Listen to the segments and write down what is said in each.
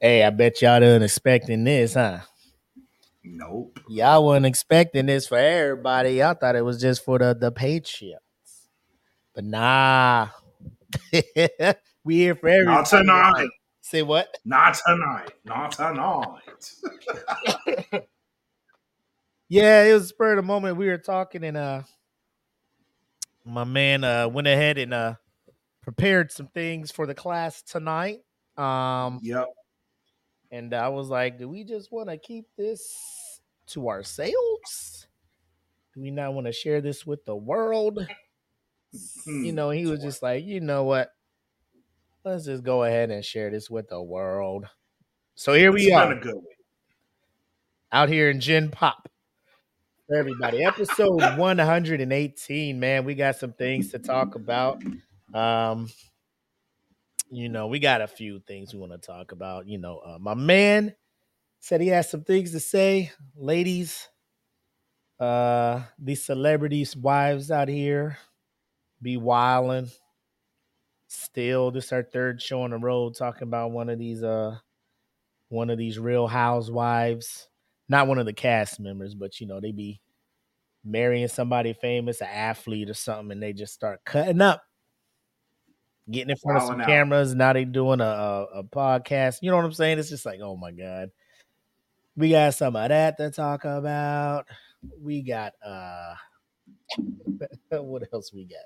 Hey, I bet y'all didn't expecting this, huh? Nope. Y'all wasn't expecting this for everybody. Y'all thought it was just for the the Patriots. But nah. we here for everybody. Not tonight. Say what? Not tonight. Not tonight. Yeah, it was a spur of the moment. We were talking and uh my man uh went ahead and uh prepared some things for the class tonight. Um yep. And I was like, do we just want to keep this to ourselves? Do we not want to share this with the world? Hmm. You know, he was just like, you know what? Let's just go ahead and share this with the world. So here we It's are been a good one. out here in Gen Pop. Everybody, episode 118, man. We got some things to talk about. Um, you know, we got a few things we want to talk about. You know, uh, my man said he has some things to say. Ladies, uh, these celebrities' wives out here be wilding. Still, this our third show on the road talking about one of these uh one of these real housewives. Not one of the cast members, but you know, they be marrying somebody famous, an athlete or something, and they just start cutting up. Getting in front of some cameras. Now they doing a, a, a podcast. You know what I'm saying? It's just like, oh my God. We got some of that to talk about. We got uh what else we got?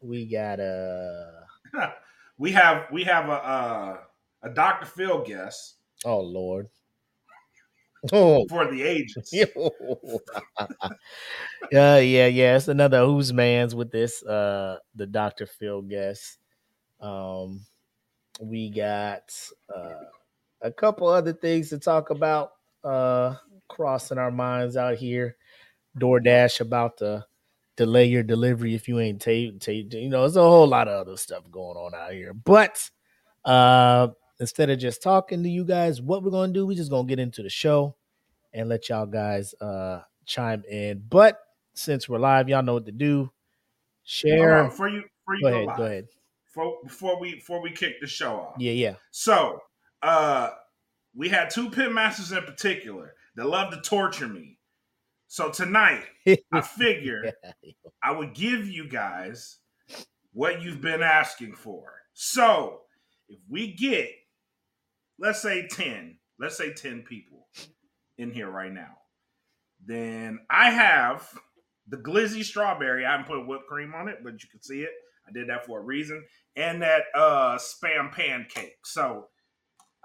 We got uh we have we have a uh, a Dr. Phil guest oh Lord. Oh for the ages. yeah, yeah, yeah. It's another who's man's with this uh the Dr. Phil guest. Um we got uh a couple other things to talk about uh crossing our minds out here. DoorDash about to delay your delivery if you ain't tape tape you know, there's a whole lot of other stuff going on out here. But uh instead of just talking to you guys, what we're gonna do, we just gonna get into the show and let y'all guys uh chime in. But since we're live, y'all know what to do. Share. on, before you before you Go go, ahead, live, go ahead. Before, before we before we kick the show off. Yeah, yeah. So, uh, we had two pit masters in particular that love to torture me. So tonight, I figure I would give you guys what you've been asking for. So, if we get, let's say 10, let's say 10 people in here right now, then I have the glizzy strawberry. I haven't put whipped cream on it, but you can see it. I did that for a reason. And that uh spam pancake. So,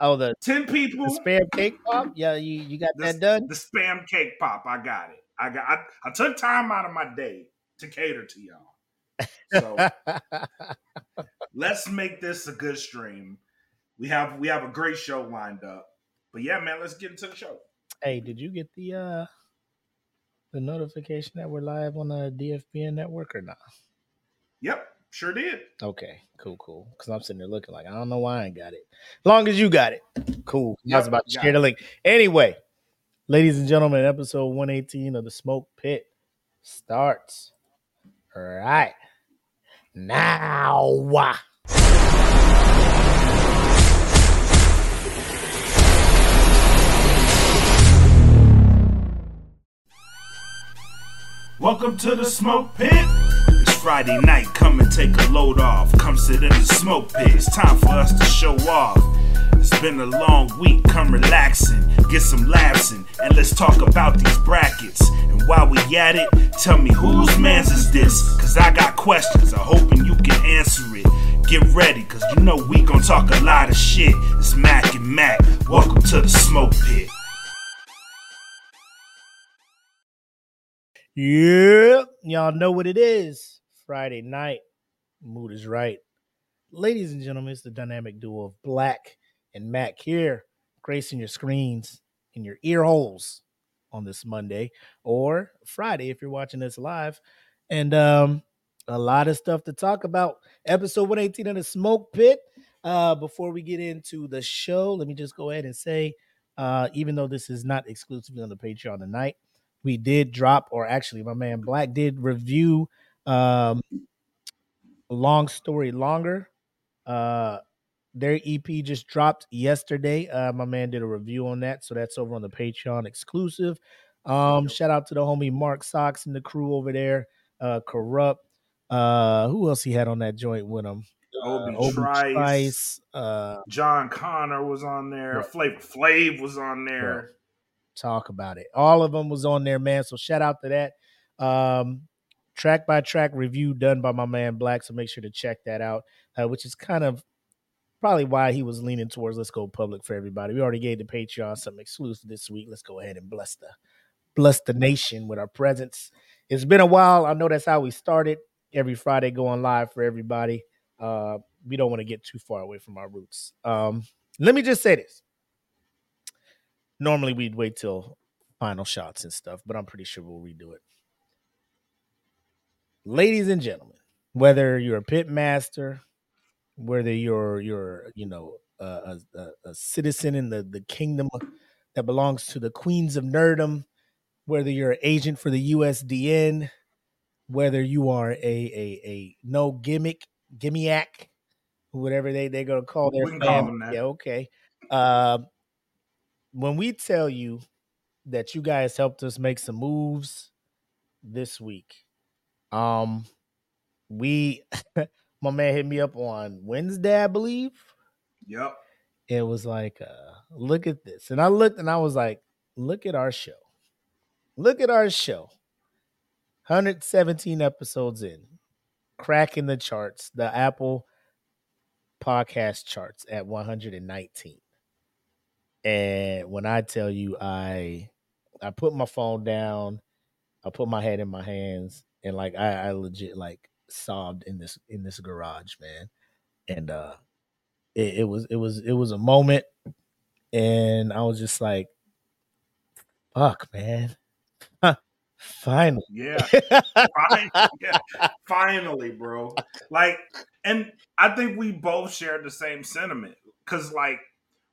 Oh, the, 10 people. the spam cake pop? Yeah, you, you got This- that done? The spam cake pop, I got it. I got. I, I took time out of my day to cater to y'all. So let's make this a good stream. We have we have a great show lined up. But yeah, man, let's get into the show. hey, did you get the uh the notification that we're live on the DFPN network or not? Yep, sure did. Okay, cool, cool. Because I'm sitting there looking like I don't know why I ain't got it. long as you got it, cool. I was about to share it. the link. Anyway, ladies and gentlemen, episode 118 of the Smoke Pit starts right now. Welcome to the smoke pit. Friday night. Come and take a load off. Come sit in the smoke pit. It's time for us to show off. It's been a long week. Come relaxing, get some laughs in, and let's talk about these brackets. And while we at it, tell me whose man's is this? Cause I got questions. I'm hoping you can answer it. Get ready, cause you know we gon' talk a lot of shit. It's Mac and Mac. Welcome to the smoke pit. Yep, y'all know what it is. Friday night, mood is right. Ladies and gentlemen, it's the dynamic duo of Blak and Mac here, gracing your screens and your ear holes on this Monday or Friday if you're watching this live. And um, a lot of stuff to talk about. Episode 118 of the Smoke Pit. Uh, before we get into the show, let me just go ahead and say, uh, even though this is not exclusively on the Patreon tonight, we did drop, or actually, my man Blak did review um, Long Story Longer. Uh, their EP just dropped yesterday. Uh, my man did a review on that, so that's over on the Patreon exclusive. Um, shout out to the homie Mark Sox and the crew over there. Uh, Corrupt. Uh, who else he had on that joint with him? Obi, uh, Obi Trice, Trice, uh, John Connor was on there. Right. Flavor Flav was on there. talk about it. All of them was on there, man. So shout out to that. Um, track by track review done by my man Blak. So make sure to check that out, uh, which is kind of probably why he was leaning towards let's go public for everybody. We already gave the Patreon some exclusive this week. Let's go ahead and bless the bless the nation with our presence. It's been a while. I know that's how we started. Every Friday going live for everybody. Uh, we don't want to get too far away from our roots. Um, let me just say this. Normally we'd wait till final shots and stuff, but I'm pretty sure we'll redo it. Ladies and gentlemen, whether you're a pit master, whether you're you're you know uh, a, a, a citizen in the the kingdom that belongs to the queens of nerdom, whether you're an agent for the USDN, whether you are a a, a no gimmick gimmiac, whatever they they're gonna call their We can call fam- them that. Yeah, okay. Uh, when we tell you that you guys helped us make some moves this week, um, we my man hit me up on Wednesday, I believe. Yep. It was like, uh, look at this. And I looked and I was like, look at our show. Look at our show. 117 episodes in, cracking the charts, the Apple podcast charts at 119. And when I tell you I I put my phone down, I put my head in my hands, and like I, I legit like sobbed in this in this garage, man. And uh it, it was it was it was a moment and I was just like, fuck, man. Finally. Yeah. Fine. yeah. Finally, bro. Like, and I think we both shared the same sentiment because, like,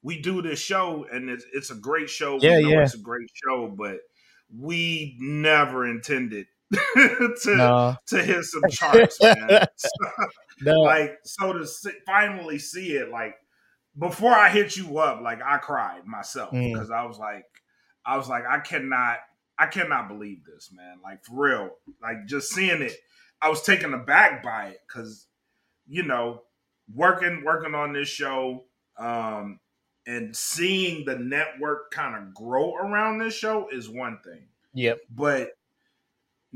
we do this show and it's, it's a great show. Yeah, yeah. it's a great show, but we never intended to no, to hit some charts, man. no. like, so to see, finally see it, like, before I hit you up, like, I cried myself Mm. because I was like, I was like, I cannot, I cannot believe this, man. Like, for real. Like, just seeing it, I was taken aback by it because, you know, working working on this show, um, and seeing the network kind of grow around this show is one thing Yep. but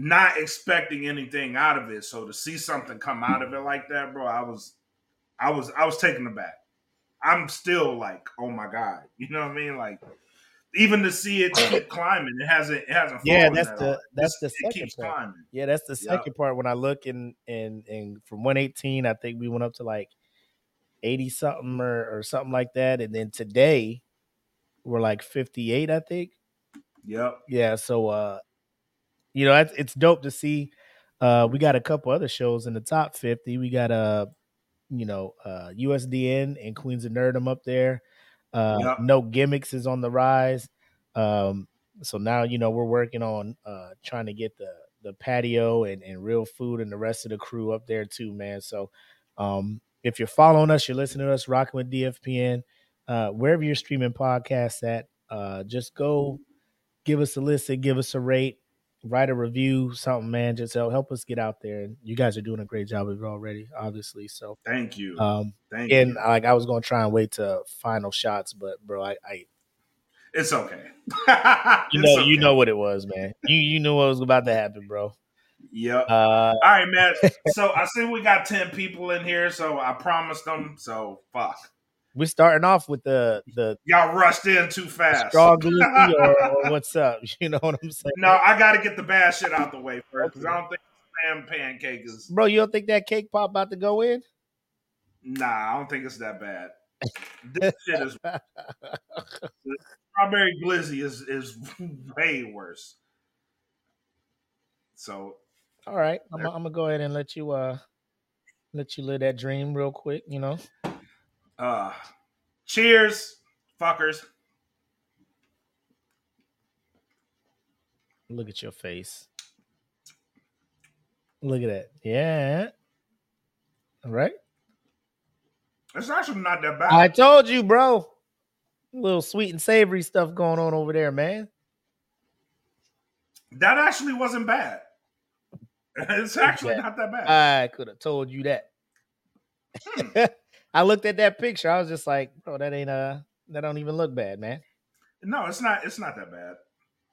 not expecting anything out of it. So to see something come out of it like that, bro, I was, I was, I was taken aback. I'm still like, oh my god, you know what I mean? Like, even to see it keep climbing, it hasn't, it hasn't. Yeah, that's the- all. that's the it second keeps part. climbing. Yeah, that's the second part. When I look and and and from 118, I think we went up to like 80 something or, or something like that. And then today we're like 58, I think. Yep. Yeah, so uh you know, it's, it's dope to see. Uh we got a couple other shows in the top 50. We got uh you know, uh USDN and Queens of Nerdum up there. Uh Yep. no gimmicks is on the rise. Um so now you know we're working on uh trying to get the the patio and, and real food and the rest of the crew up there too, man. So um if you're following us, you're listening to us, rocking with DFPN, uh, wherever you're streaming podcasts at, uh, just go give us a listen, give us a rate, write a review, something, man. Just help, help us get out there. And you guys are doing a great job of it already, obviously. So, Thank you. um, Thank you. and you. like I was gonna try and wait to final shots, but bro, I, I It's okay. you know, you know what it was, man. You you knew what was about to happen, bro. Yep. Uh, All right, man. So I see we got 10 people in here, so I promised them. So fuck. We're starting off with the the Y'all rushed in too fast. straw or what's up? You know what I'm saying? No, I got to get the bad shit out the way first because I don't think spam pancake is. Bro, you don't think that cake pop about to go in? Nah, I don't think it's that bad. This shit is strawberry glizzy is is way worse. So All right, I'm, I'm gonna go ahead and let you uh let you live that dream real quick. You know, uh cheers, fuckers. look at your face. Look at that. Yeah. All right. It's actually not that bad. I told you, bro. A little sweet and savory stuff going on over there, man. That actually wasn't bad. It's actually not that bad. I could have told you that. Hmm. I looked at that picture. I was just like, bro, that ain't uh that don't even look bad, man. no, it's not. It's not that bad.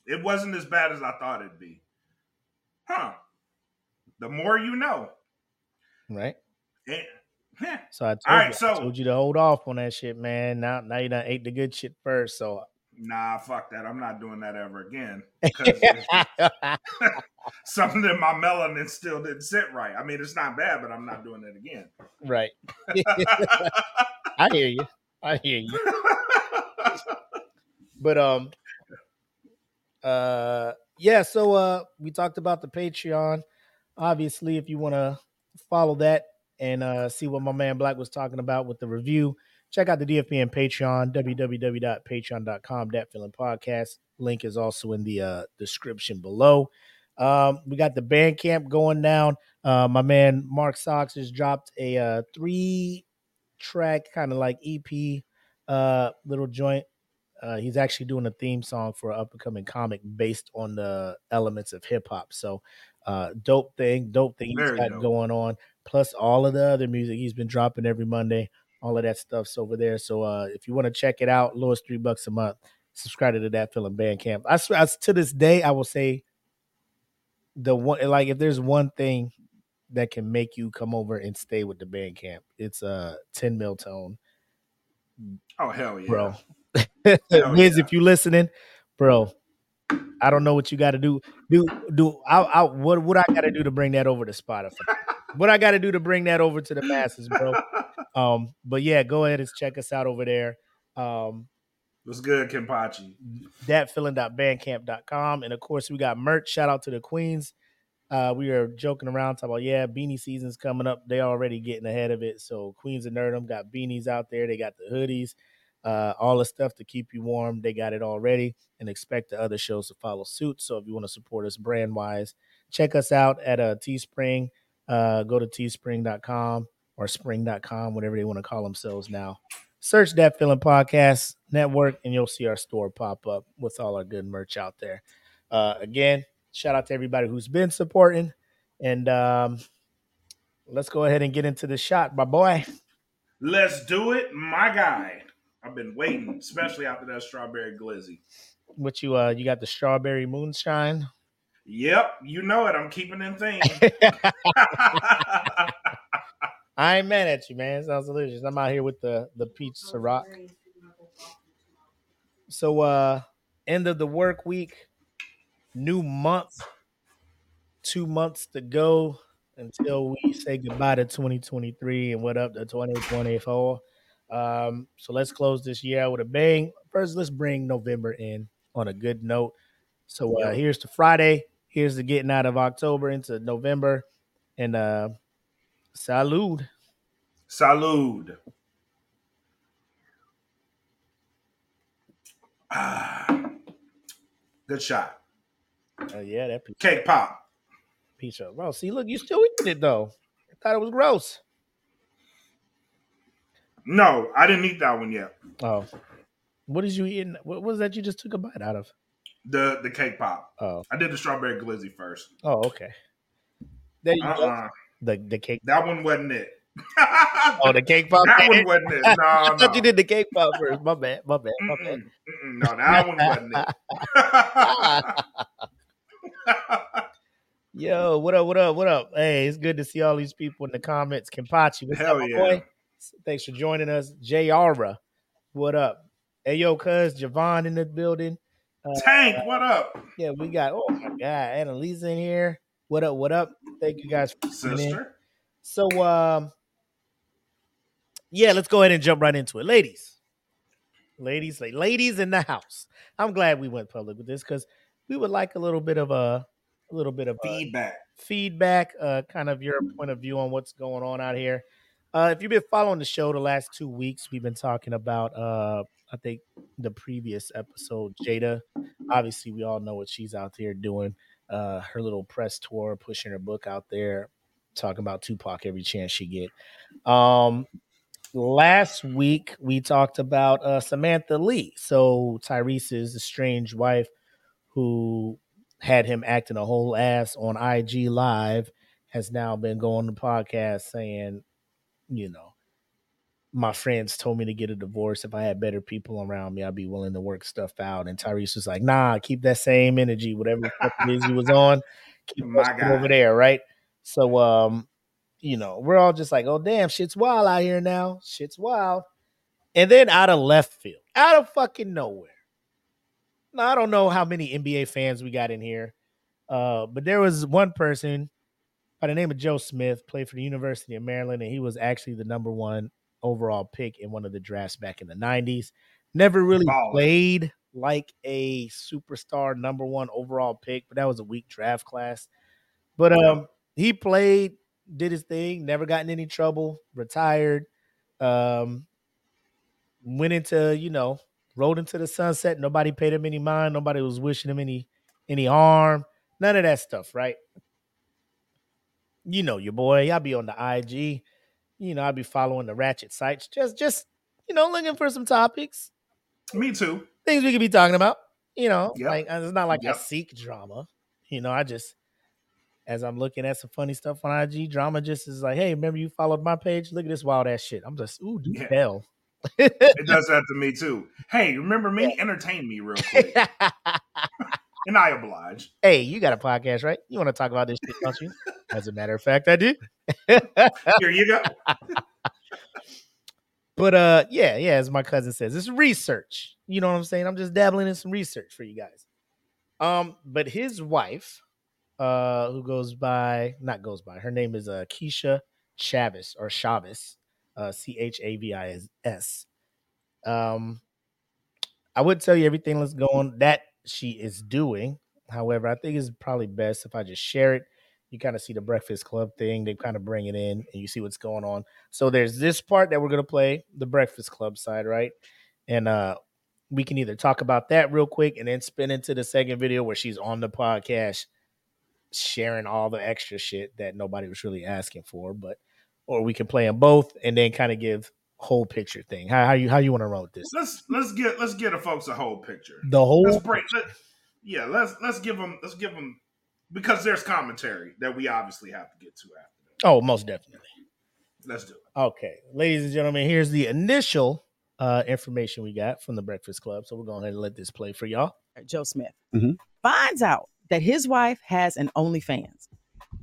It wasn't as bad as I thought it'd be. Huh? The more you know. Right? Heh. So I told, All right, you, I told you to hold off on that shit, man. Now now you done ate the good shit first. So Nah, fuck that. I'm not doing that ever again. something in my melanin still didn't sit right. I mean, it's not bad, but I'm not doing it again. right. I hear you. I hear you. But um uh yeah, so uh we talked about the Patreon. Obviously, if you want to follow that and uh see what my man Blak was talking about with the review, check out the DFPN Patreon, www.patreon.com, that feeling podcast. Link is also in the uh description below. Um, we got the band camp going down. Uh, my man Mark Sox has dropped a uh, three track kind of like EP uh little joint. Uh, he's actually doing a theme song for an up and coming comic based on the elements of hip hop. So, uh, dope thing, dope thing he's Very got dope. going on. Plus all of the other music he's been dropping every Monday. All of that stuff's over there. So, uh, if you want to check it out, lowest three bucks a month. Subscribe to that feeling Bandcamp. I I- to this day, I will say the one like if there's one thing that can make you come over and stay with the Bandcamp, it's a uh, 10 mil tone oh hell yeah, bro. Wiz, yeah. if you listening, bro, I don't know what you got to do. Do do I, I what what I got to do to bring that over to Spotify? what I got to do to bring that over to the masses, bro? Um, but yeah, go ahead and check us out over there. Um, What's good, Kimpachi? datfeelin.bandcamp.com. And of course, we got merch. Shout out to the Queens. Uh, we are joking around, talking about, yeah, beanie season's coming up. They already getting ahead of it. So Queens of Nerdum got beanies out there. They got the hoodies, uh, all the stuff to keep you warm. They got it already and expect the other shows to follow suit. So if you want to support us brand wise, check us out at uh, Teespring. Uh, go to teespring.com or spring.com, whatever they want to call themselves now. Search that feeling podcast network and you'll see our store pop up with all our good merch out there. Uh, again, shout out to everybody who's been supporting. And um, let's go ahead and get into the shot, my boy. Let's do it, my guy. I've been waiting, especially after that strawberry glizzy. What you uh you got the strawberry moonshine? Yep, you know it. I'm keeping in theme. I ain't mad at you, man. Sounds delicious. I'm out here with the the peach Ciroc. So uh end of the work week, new month, two months to go until we say goodbye to 2023 and what up to 2024. Um, so let's close this year out with a bang. First, let's bring November in on a good note. So uh here's to Friday. Here's the getting out of October into November. And uh salud. Salud. Ah, good shot. Uh, yeah, that peach, Cake pop. peach up. Bro, see, look, you still eating it though. I thought it was gross. No, I didn't eat that one yet. Oh, what is you eating? What was that you just took a bite out of? The the cake pop. Oh, I did the strawberry glizzy first. oh, okay. There you go. The the cake. That one wasn't it. Oh, the cake pop. that one wasn't it. No, I no. thought you did the cake pop first. My bad. My bad. My bad. Mm-mm. No, that one wasn't it. Yo, what up? What up? What up? Hey, it's good to see all these people in the comments. Kimpachi, what's Hell up, yeah. boy? Thanks for joining us. Jara. what up? Hey, yo, cuz Javon in the building. Uh, Tank, what up, Yeah, we got. Oh my God, Annalisa in here. What up? What up? Thank you guys for tuning in. So, um, yeah, let's go ahead and jump right into it, ladies. Ladies, ladies in the house. I'm glad we went public with this because we would like a little bit of a, a little bit of Feedback. feedback, uh, kind of your point of view on what's going on out here. Uh, if you've been following the show the last two weeks, we've been talking about, uh, I think the previous episode, Jada. Obviously, we all know what she's out there doing. Uh, her little press tour, pushing her book out there, talking about Tupac every chance she get. Um, last week we talked about uh, Samantha Lee. So Tyrese's estranged wife, who had him acting a whole ass on IG Live, has now been going to podcast saying, you know, my friends told me to get a divorce. If I had better people around me, I'd be willing to work stuff out. And Tyrese was like, nah, keep that same energy, whatever it is he was on, keep my guy over there, right? So um, you know, we're all just like, oh damn, shit's wild out here now. Shit's wild. And then out of left field, out of fucking nowhere. Now I don't know how many NBA fans we got in here. Uh, but there was one person by the name of Joe Smith, played for the University of Maryland, and he was actually the number one overall pick in one of the drafts back in the 90s. Never really played like a superstar number one overall pick, but that was a weak draft class. But um he played, did his thing, never got in any trouble, retired, um, went into, you know, rode into the sunset. Nobody paid him any mind. Nobody was wishing him any any harm. None of that stuff, right? You know your boy. I'll be on the IG. You know, I'll be following the ratchet sites. Just just, you know, looking for some topics. Me too. Things we could be talking about. You know, yep. like uh, it's not like yep. I seek drama. You know, I just as I'm looking at some funny stuff on IG, drama just is like, hey, remember you followed my page? Look at this wild ass shit. I'm just, ooh, do yeah. hell. it does that to me too. Hey, remember me? Entertain me real quick. and I oblige. Hey, you got a podcast, right? You want to talk about this shit, don't you? As a matter of fact, I do. Here you go. but uh, yeah, yeah, as my cousin says, it's research. You know what I'm saying? I'm just dabbling in some research for you guys. Um, but his wife, uh, who goes by not goes by. Her name is uh Kisha Chavis or Chavez, uh, C H A V I S. Um, I would tell you everything that's going that she is doing. However, I think it's probably best if I just share it. You kind of see the Breakfast Club thing. They kind of bring it in, and you see what's going on. So there's this part that we're gonna play, the Breakfast Club side, right? And uh, we can either talk about that real quick and then spin into the second video where she's on the podcast sharing all the extra shit that nobody was really asking for, but or we can play them both and then kind of give whole picture thing. How, how you how you want to roll this? Let's let's get let's get the folks a whole picture. The whole let's break. Let, yeah, let's let's give them let's give them because there's commentary that we obviously have to get to after. That. Oh, most definitely. Let's do it. Okay, ladies and gentlemen, here's the initial uh, information we got from the Breakfast Club. So we're going ahead and let this play for y'all. Joe Smith mm-hmm. finds out that his wife has an OnlyFans.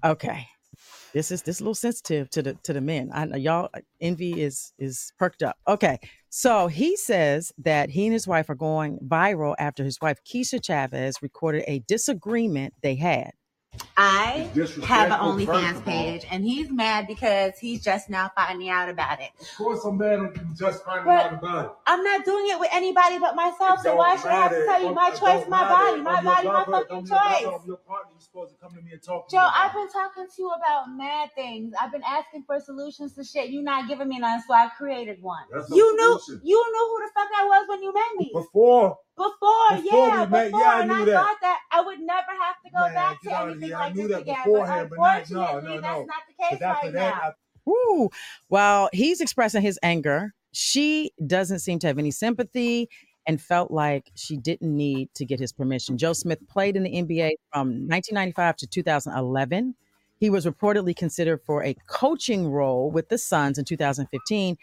Okay. This is this is a little sensitive to the to the men. I know y'all envy is is perked up. Okay. So he says that he and his wife are going viral after his wife Kisha Chavez recorded a disagreement they had. I have an OnlyFans page, and he's mad because he's just now finding out about it. Of course, I'm mad I'm just finding but out about it. I'm not doing it with anybody but myself, so why should I have to tell you my choice, my body, my body, my fucking choice? Your partner, you're supposed to come to me and talk Joe, I've been talking to you about mad things. I've been asking for solutions to shit. You're not giving me none, so I created one. You knew, you knew who the fuck I was when you met me. Before. Before, before yeah, before, yeah, I and I that. thought that I would never have to go Man, back to anything yeah, like this again. But unfortunately, no, no, no. that's not the case right that, now. I- Woo. Well, he's expressing his anger. She doesn't seem to have any sympathy and felt like she didn't need to get his permission. Joe Smith played in the NBA from 1995 to 2011. He was reportedly considered for a coaching role with the Suns in 2015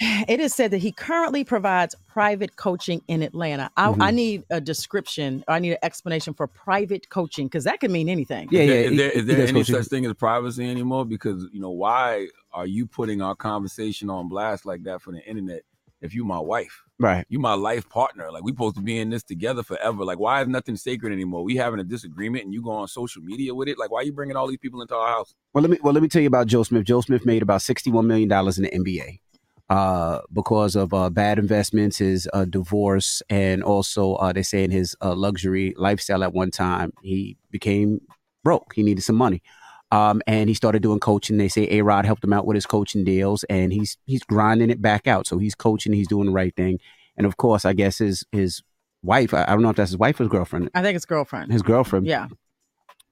it is said that he currently provides private coaching in Atlanta. I, mm-hmm. I need a description. I need an explanation for private coaching because that could mean anything. Yeah, yeah. Is there, is there any coaching. such thing as privacy anymore? Because you know, why are you putting our conversation on blast like that for the internet? If you my wife, right? You my life partner. Like we supposed to be in this together forever. Like why is nothing sacred anymore? We having a disagreement and you go on social media with it. Like why are you bringing all these people into our house? Well, let me well let me tell you about Joe Smith. Joe Smith made about sixty one million dollars in the NBA uh, because of uh, bad investments, his uh, divorce, and also uh, they say in his uh, luxury lifestyle at one time, he became broke. He needed some money. Um, and he started doing coaching. They say A Rod helped him out with his coaching deals, and he's he's grinding it back out. So he's coaching, he's doing the right thing. And of course, I guess his his wife, I, I don't know if that's his wife or his girlfriend. I think it's girlfriend. His girlfriend. Yeah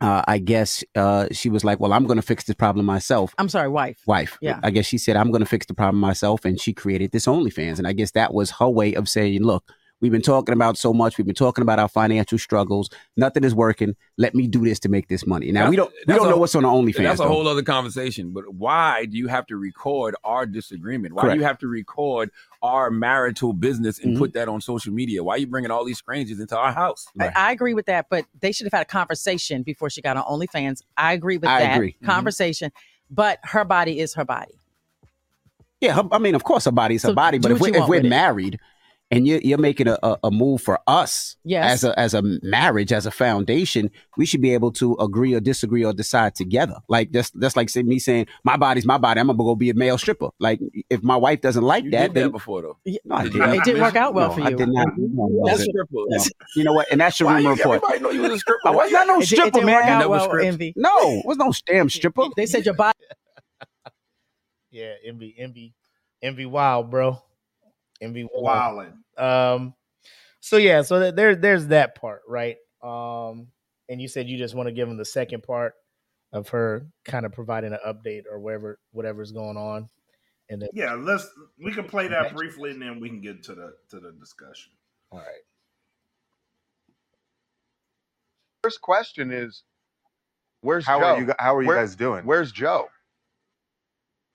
uh, I guess uh, she was like, "Well, I'm going to fix this problem myself." I'm sorry, wife. Wife. Yeah. I guess she said, "I'm going to fix the problem myself," and she created this OnlyFans. And I guess that was her way of saying, "Look, we've been talking about so much. We've been talking about our financial struggles. Nothing is working. Let me do this to make this money." Now we don't we don't a- know what's on the OnlyFans. That's a though. whole other conversation. But why do you have to record our disagreement? Why do you have to record our marital business and Mhm. put that on social media? Why are you bringing all these strangers into our house? Right. I, I agree with that, but they should have had a conversation before she got on OnlyFans. I agree with I that agree. Mhm. conversation, but her body is her body. Yeah, her- I mean, of course, her body's her So body. But if we're, if we're with it. married and you're, you're making a, a, a move for us Yes. as a as a marriage, as a foundation, we should be able to agree or disagree or decide together. Like that's that's like say, me saying my body's my body. I'm gonna go be a male stripper. Like if my wife doesn't like You that, did that then before though. no, I Did did you not. it didn't work out well No, for you. I did not. Mm-hmm. No, no, That's no. stripper. No. You know what? And that's your Why rumor you- report. Everybody know you was a stripper. I was not no It, it stripper, didn't work man. out well, script. Envy. No, it was no damn stripper. They said your body. Yeah, envy, envy, envy. Wild, bro. Envy. Wild. Wildin'. Um. So yeah, so th- there, there's that part, right? Um. And you said you just want to give them the second part of her kind of providing an update or whatever, whatever's going on, and then Yeah, let's we can play that Okay. briefly and then we can get to the to the discussion. all right. First question is, where's How Joe? are you? How are you Where- guys doing? Where's Joe?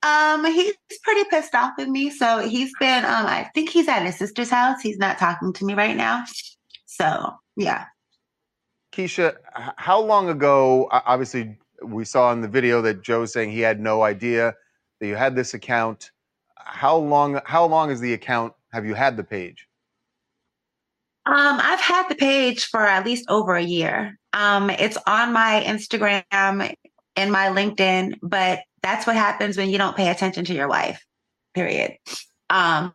Um, he's pretty pissed off with me. So he's been um I think he's at his sister's house. He's not talking to me right now. So yeah. Kisha, how long ago? Obviously, we saw in the video that Joe's saying he had no idea that you had this account. How long? How long is the account? Have you had the page? Um, I've had the page for at least over a year. Um, it's on my Instagram and my LinkedIn, but that's what happens when you don't pay attention to your wife. Period. Um,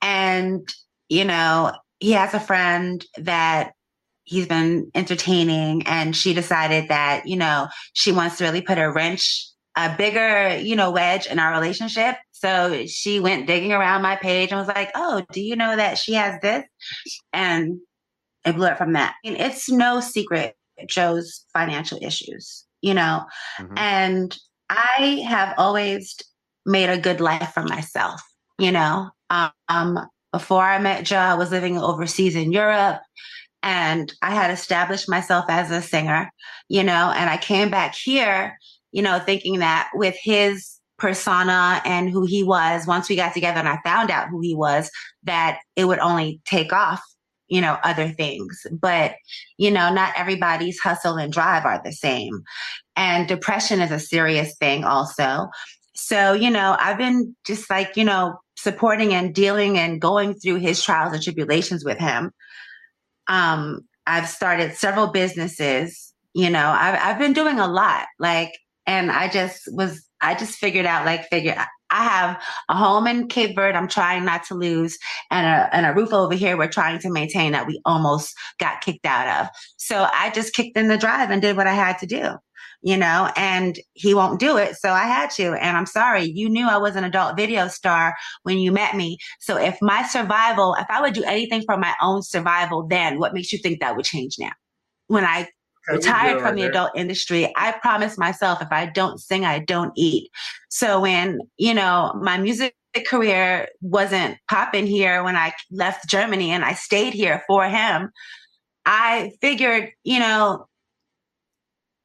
and you know, he has a friend that he's been entertaining, and she decided that you know she wants to really put a wrench, a bigger you know wedge in our relationship. So she went digging around my page and was like, "Oh, do you know that she has this?" and it blew up from that. And it's no secret Joe's financial issues, you know, Mhm. and I have always made a good life for myself, you know. Um, before I met Joe, I was living overseas in Europe and I had established myself as a singer, you know, and I came back here, you know, thinking that with his persona and who he was, once we got together and I found out who he was, that it would only take off, you know, other things. But, you know, not everybody's hustle and drive are the same. And depression is a serious thing also. So, you know, I've been just like, you know, supporting and dealing and going through his trials and tribulations with him. Um, I've started several businesses, you know, I've, I've been doing a lot. Like, and I just was, I just figured out, like, figure, I have a home in Cape Verde I'm trying not to lose, and a, and a roof over here we're trying to maintain that we almost got kicked out of. So I just kicked in the drive and did what I had to do, you know, and he won't do it. So I had to. And I'm sorry, you knew I was an adult video star when you met me. So if my survival, if I would do anything for my own survival, then what makes you think that would change now? When I retired good from right the there. adult industry, I promised myself if I don't sing, I don't eat. So when, you know, my music career wasn't popping here when I left Germany and I stayed here for him, I figured, you know,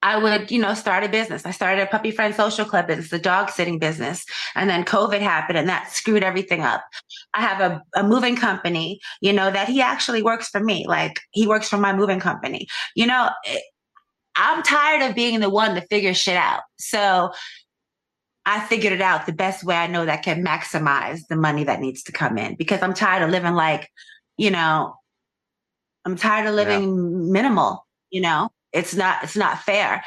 I would, you know, start a business. I started a puppy friend social club business, a dog sitting business. And then COVID happened and that screwed everything up. I have a, a moving company, you know, that he actually works for me. Like he works for my moving company. You know, I'm tired of being the one to figure shit out. So I figured it out the best way I know that can maximize the money that needs to come in because I'm tired of living like, you know, I'm tired of living minimal, you know. It's not it's not fair.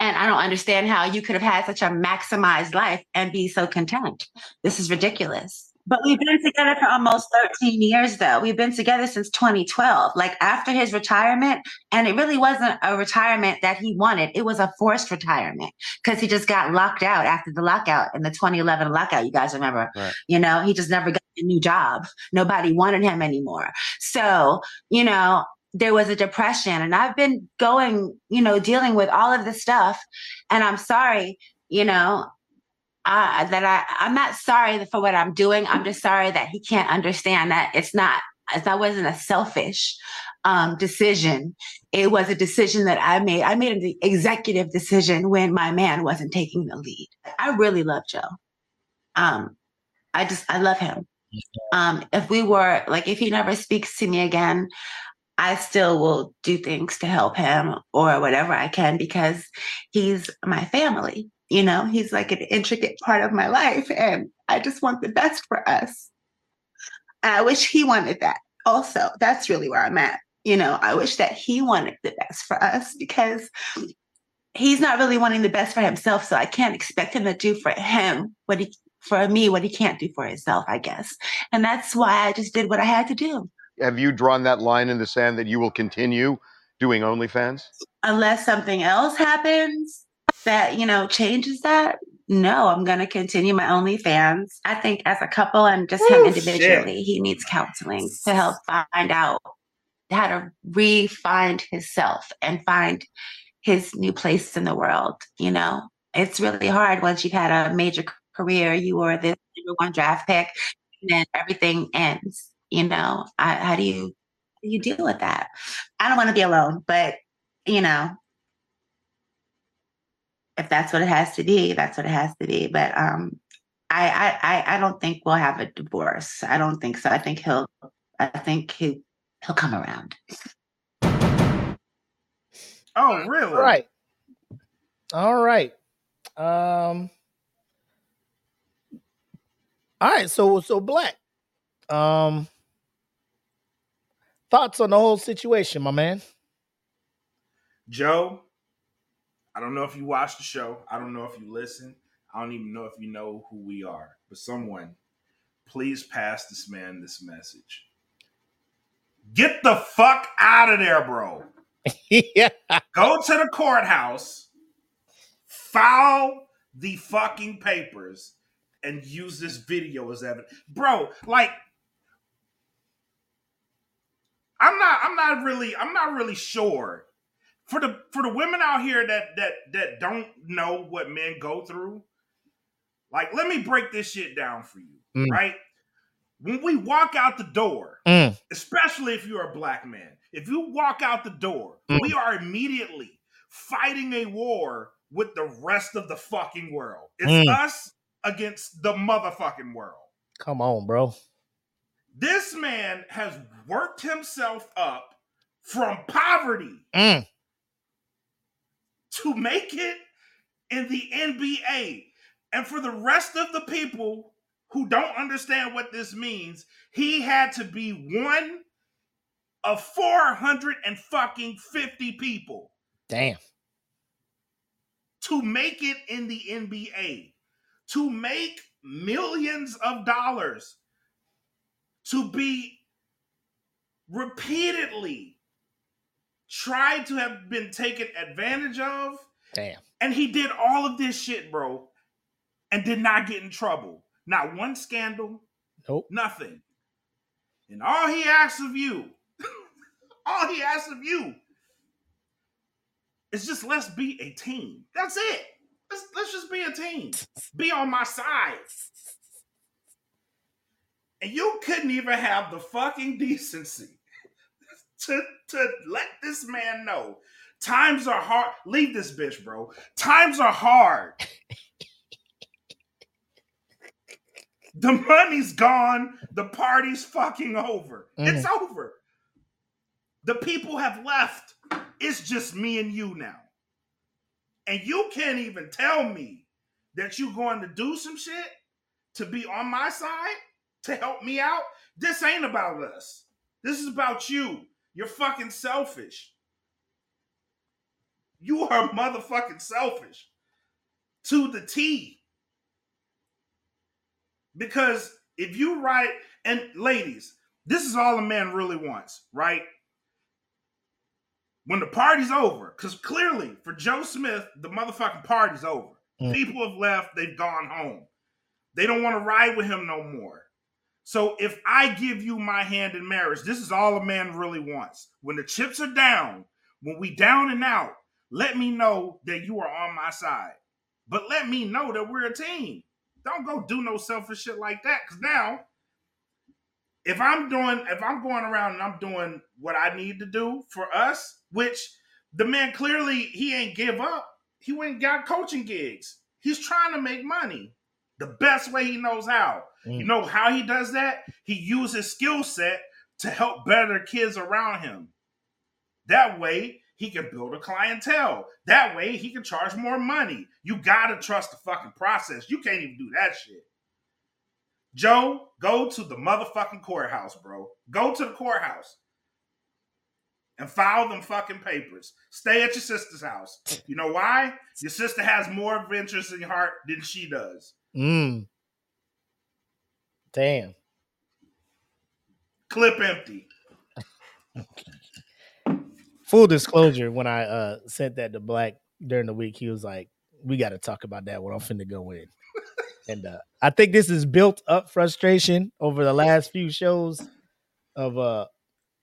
And I don't understand how you could have had such a maximized life and be so content. This is ridiculous. But we've been together for almost 13 years, though. We've been together since 2012, like after his retirement. And it really wasn't a retirement that he wanted. It was a forced retirement because he just got locked out after the lockout in the 2011 lockout. You guys remember? Right. You know, he just never got a new job. Nobody wanted him anymore. So, you know, there was a depression and I've been going, you know, dealing with all of this stuff. And I'm sorry, you know, uh, that I, I'm not sorry for what I'm doing. I'm just sorry that he can't understand that it's not, as that wasn't a selfish um, decision. It was a decision that I made. I made an executive decision when my man wasn't taking the lead. I really love Joe. Um, I just, I love him. Um, if we were like, if he never speaks to me again, I still will do things to help him or whatever I can because he's my family. You know, he's like an intricate part of my life, and I just want the best for us. I wish he wanted that also. That's really where I'm at. You know, I wish that he wanted the best for us because he's not really wanting the best for himself. So I can't expect him to do for him what he, for me, what he can't do for himself, I guess. And that's why I just did what I had to do. Have you drawn that line in the sand that you will continue doing OnlyFans? Unless something else happens that, you know, changes that, no, I'm going to continue my OnlyFans. I think as a couple and just him oh, individually, shit. he needs counseling to help find out how to re-find himself and find his new place in the world. You know, it's really hard once you've had a major career. You were the number one draft pick, and then everything ends. You know, I, how do you how do you deal with that? I don't want to be alone, but you know, if that's what it has to be, that's what it has to be. But um, I, I, I don't think we'll have a divorce. I don't think so. I think he'll, I think he, he'll come around. Oh, really? All right. All right. Um. All right. So, so Blak. Um. Thoughts on the whole situation, my man? Joe, I don't know if you watch the show. I don't know if you listen. I don't even know if you know who we are. But someone, please pass this man this message. Get the fuck out of there, bro. yeah. Go to the courthouse, file the fucking papers, and use this video as evidence. Bro, like I'm not I'm not really I'm not really sure for the for the women out here that that that don't know what men go through, like let me break this shit down for you, mm. right? When we walk out the door, mm. especially if you're a black man, if you walk out the door, mm. we are immediately fighting a war with the rest of the fucking world. It's mm. us against the motherfucking world. Come on, bro. This man has worked himself up from poverty mm to make it in the NBA. And for the rest of the people who don't understand what this means, he had to be one of 400 and fucking 50 people. Damn. To make it in the NBA, to make millions of dollars, to be repeatedly tried to have been taken advantage of. Damn. And he did all of this shit, bro, and did not get in trouble. Not one scandal. Nope. Nothing. And all he asks of you, all he asks of you is just let's be a team. That's it. Let's, let's just be a team. Be on my side. And you couldn't even have the fucking decency to, to let this man know times are hard. Leave this bitch, bro. Times are hard. the money's gone. The party's fucking over. Mm. It's over. The people have left. It's just me and you now. And you can't even tell me that you're going to do some shit to be on my side to help me out. This ain't about us. This is about you. You're fucking selfish. You are motherfucking selfish to the T. Because if you write, and ladies, this is all a man really wants, right? When the party's over, because clearly for Joe Smith, the motherfucking party's over. Mm. People have left, they've gone home. They don't want to ride with him no more. So if I give you my hand in marriage, this is all a man really wants. When the chips are down, when we down and out, let me know that you are on my side. But let me know that we're a team. Don't go do no selfish shit like that. Cause now, if I'm doing, if I'm going around and I'm doing what I need to do for us, which the man clearly he ain't give up. He went got coaching gigs. He's trying to make money the best way he knows how. Mm. You know how he does that? He uses skill set to help better kids around him. That way, he can build a clientele. That way, he can charge more money. You gotta trust the fucking process. You can't even do that shit. Joe, go to the motherfucking courthouse, bro. Go to the courthouse and file them fucking papers. Stay at your sister's house. You know why? Your sister has more adventures in your heart than she does. Mm. Damn. Clip empty. Full disclosure, when I uh sent that to Blak during the week, he was like, We gotta talk about that when I'm finna go in. and uh I think this is built up frustration over the last few shows of uh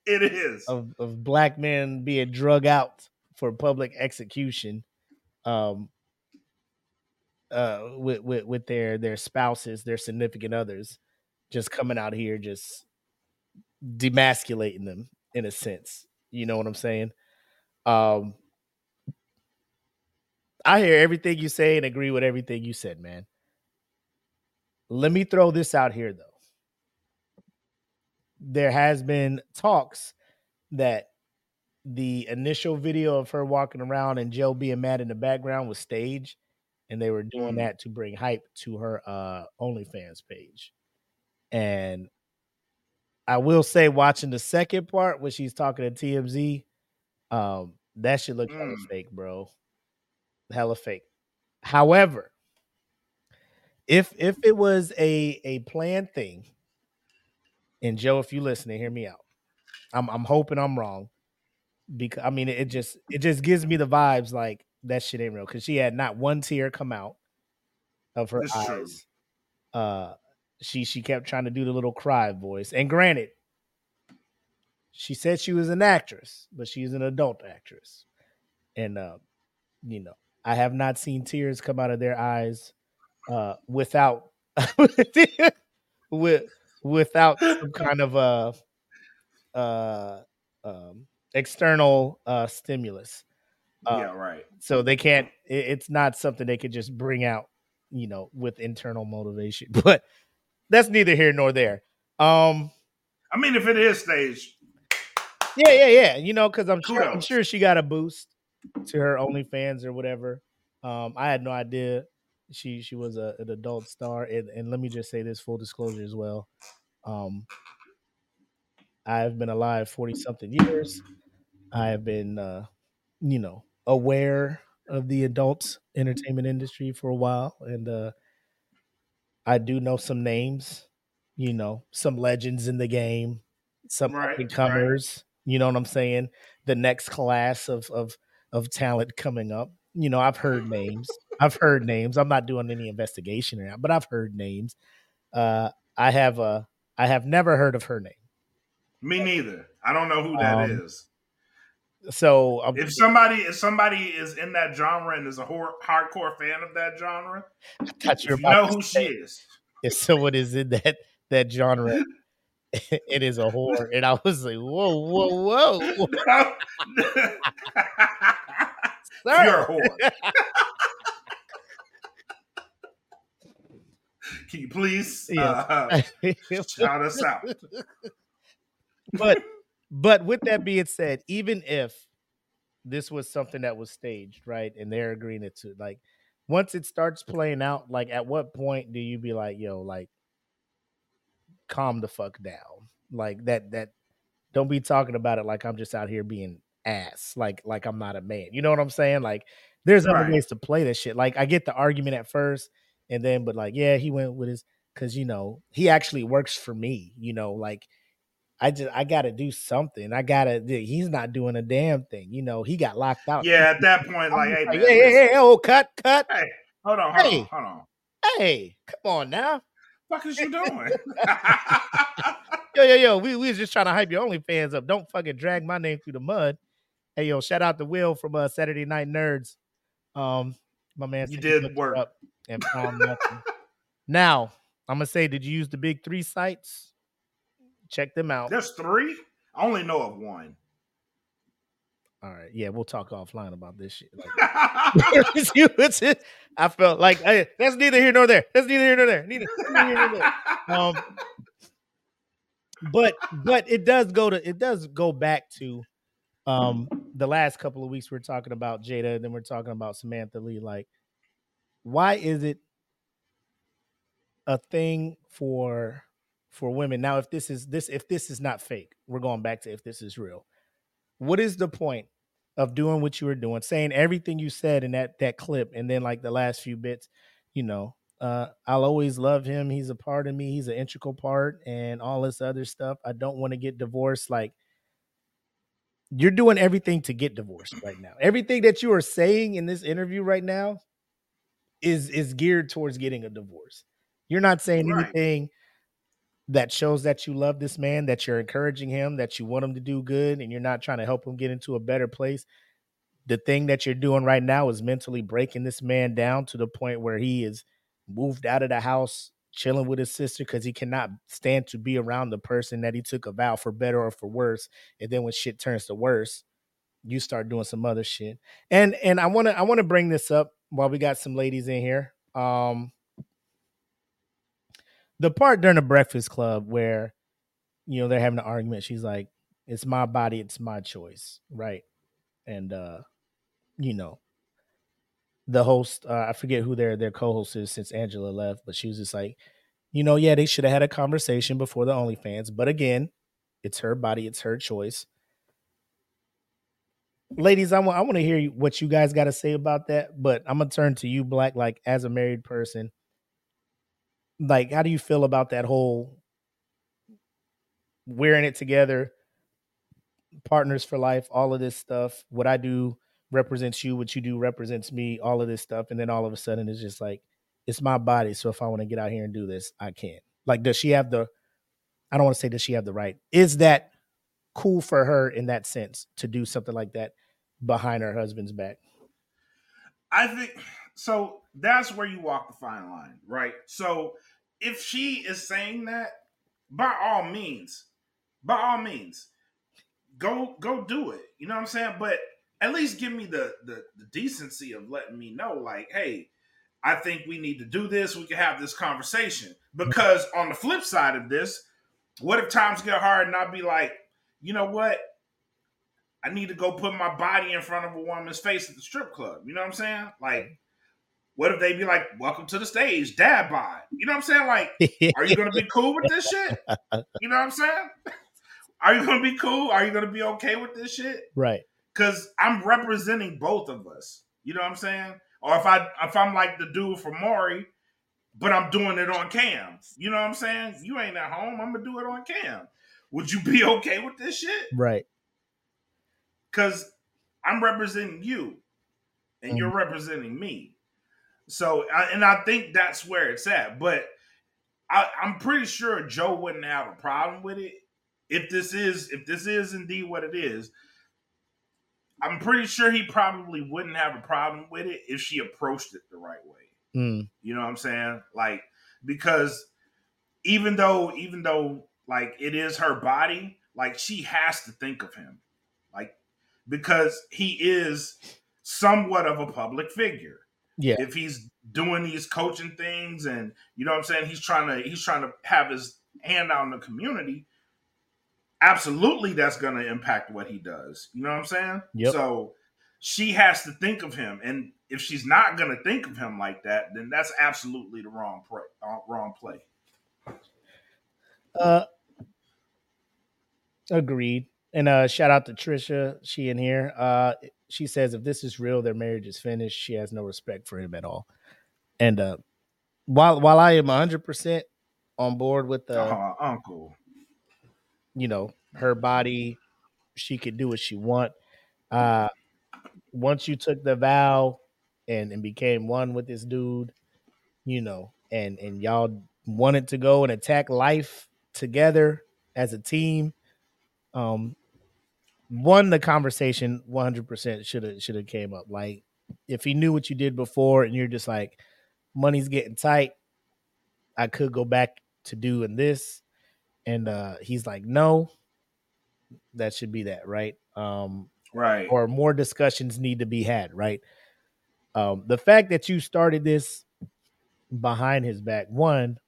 it is of, of black men being drug out for public execution um uh with, with with their their spouses their significant others just coming out here just demasculating them in a sense. You know what i'm saying? Um i hear everything you say and agree with everything you said man. Let me throw this out here though. There has been talks that the initial video of her walking around and Joe being mad in the background was staged, and they were doing mm. that to bring hype to her uh OnlyFans page. And I will say, watching the second part when she's talking to TMZ, um, that should look mm. hella fake, bro. Hella fake. However, if if it was a a planned thing and Joe, if you listening, hear me out. I'm I'm hoping I'm wrong. Because I mean it, just it just gives me the vibes like that shit ain't real. Cause she had not one tear come out of her eyes. True. Uh she she kept trying to do the little cry voice. And granted, she said she was an actress, but she's an adult actress. And uh, you know, I have not seen tears come out of their eyes uh without with without some kind of a uh, um, external uh, stimulus. Uh, yeah, right. So they can't. It, it's not something they could just bring out, you know, with internal motivation. But that's neither here nor there. Um, I mean, if it is staged, yeah, yeah, yeah. You know, because I'm sure I'm sure she got a boost to her OnlyFans or whatever. Um, I had no idea she she was a, an adult star, and, and let me just say this full disclosure as well. Um, I've been alive forty something years. I have been, uh, you know, aware of the adult entertainment industry for a while, and uh, I do know some names. You know, some legends in the game, some right, comers. Right. You know what I'm saying? The next class of of of talent coming up. You know, I've heard names. I've heard names. I'm not doing any investigation around, but I've heard names. Uh, I have a I have never heard of her name. Me neither. I don't know who that um, is. So um, if somebody if somebody is in that genre and is a hor- hardcore fan of that genre, you know who she is. If someone is in that that genre, it is a whore, and I was like, whoa, whoa, whoa. You're a whore. Can you please uh, shout us out? But but with that being said, even if this was something that was staged, right, and they're agreeing it to like once it starts playing out, like at what point do you be like, yo, like calm the fuck down? Like that that don't be talking about it like I'm just out here being ass, like like I'm not a man. You know what I'm saying? Like there's other right. ways to play this shit. Like I get the argument at first and then but like yeah he went with his because you know he actually works for me you know like i just i gotta do something i gotta he's not doing a damn thing you know he got locked out yeah at that point like hey, man, hey, hey, hey oh cut cut hey hold on hold hey, on hold on hey come on now fuck is you doing? yo, yo, yo, we, we was just trying to hype your OnlyFans up. Don't fucking drag my name through the mud. Hey, yo, shout out to Will from uh, Saturday Night Nerds. Um, my man, You did work. up and found nothing. now, I'm gonna say, did you use the big three sites? Check them out. There's three. I only know of one. All right, yeah, we'll talk offline about this shit. Like, it's it. I felt like hey, that's neither here nor there. That's neither here nor there. Neither, neither here nor there. Um, but but it does go to it does go back to um the last couple of weeks we are talking about Jada, and then we're talking about Samantha Lee. Like, why is it a thing for for women? Now, if this is this if this is not fake, we're going back to if this is real. What is the point of doing what you were doing, saying everything you said in that that clip, and then like the last few bits, you know, uh, I'll always love him. He's a part of me. He's an integral part, and all this other stuff. I don't want to get divorced. Like you're doing everything to get divorced right now. Everything that you are saying in this interview right now is is geared towards getting a divorce. You're not saying Right. anything that shows that you love this man, that you're encouraging him, that you want him to do good, and you're not trying to help him get into a better place. The thing that you're doing right now is mentally breaking this man down to the point where he is moved out of the house, chilling with his sister because he cannot stand to be around the person that he took a vow for better or for worse. And then when shit turns to worse, you start doing some other shit. And and I want to I want to bring this up while we got some ladies in here. Um the part during the Breakfast Club where you know they're having an argument. She's like, "It's my body, it's my choice," right? And uh, you know, the host, uh, I forget who their their co-host is since Angela left, but she was just like, you know, yeah, they should have had a conversation before the OnlyFans, but again, it's her body, it's her choice. Ladies, I want I want to hear what you guys got to say about that, but I'm gonna turn to you, Blak, like as a married person. Like, how do you feel about that whole wearing it together, partners for life, all of this stuff? What I do represents you, what you do represents me, all of this stuff, and then all of a sudden it's just like it's my body. So if I want to get out here and do this, I can. Like, does she have the? I don't want to say does she have the right. Is that cool for her in that sense to do something like that behind her husband's back? I think so. That's where you walk the fine line, right? So if she is saying that, by all means, by all means, go go do it. You know what I'm saying? But at least give me the the, the decency of letting me know, like, hey, I think we need to do this. We can have this conversation. Because on the flip side of this, what if times get hard and I'll be like, you know what? I need to go put my body in front of a woman's face at the strip club. You know what I'm saying? Like, what if they be like, "Welcome to the stage, dad bod"? You know what I'm saying? Like, are you gonna be cool with this shit? You know what I'm saying? Are you gonna be cool? Are you gonna be okay with this shit? right. Because I'm representing both of us. You know what I'm saying? Or if I if I'm like the dude from Maury, but I'm doing it on cam. You know what I'm saying? You ain't at home. I'm gonna do it on cam. Would you be okay with this shit? Right. because I'm representing you and you're mm. representing me. So, I, and I think that's where it's at. But I, I'm pretty sure Joe wouldn't have a problem with it if this is if this is indeed what it is. I'm pretty sure he probably wouldn't have a problem with it if she approached it the right way. Mm. You know what I'm saying? Like because even though even though like it is her body, like she has to think of him. Like because he is somewhat of a public figure. Yeah. If he's doing these coaching things and you know what I'm saying, he's trying to he's trying to have his hand out in the community. Absolutely that's going to impact what he does. You know what I'm saying? Yep. So she has to think of him and if she's not going to think of him like that, then that's absolutely the wrong play. Uh, wrong play. Uh, agreed. And uh, shout out to Trisha. She in here. Uh, she says if this is real, their marriage is finished. She has no respect for him at all. And uh, while while I am hundred percent on board with the uh, uncle, you know her body, she could do what she want. Uh, once you took the vow and and became one with this dude, you know, and and y'all wanted to go and attack life together as a team. Um, one, the conversation 100% should have should have came up. Like, if he knew what you did before, and you're just like, money's getting tight, I could go back to doing this, and uh, he's like, no, that should be that, right? Um, right. Or more discussions need to be had, right? Um, the fact that you started this behind his back, one,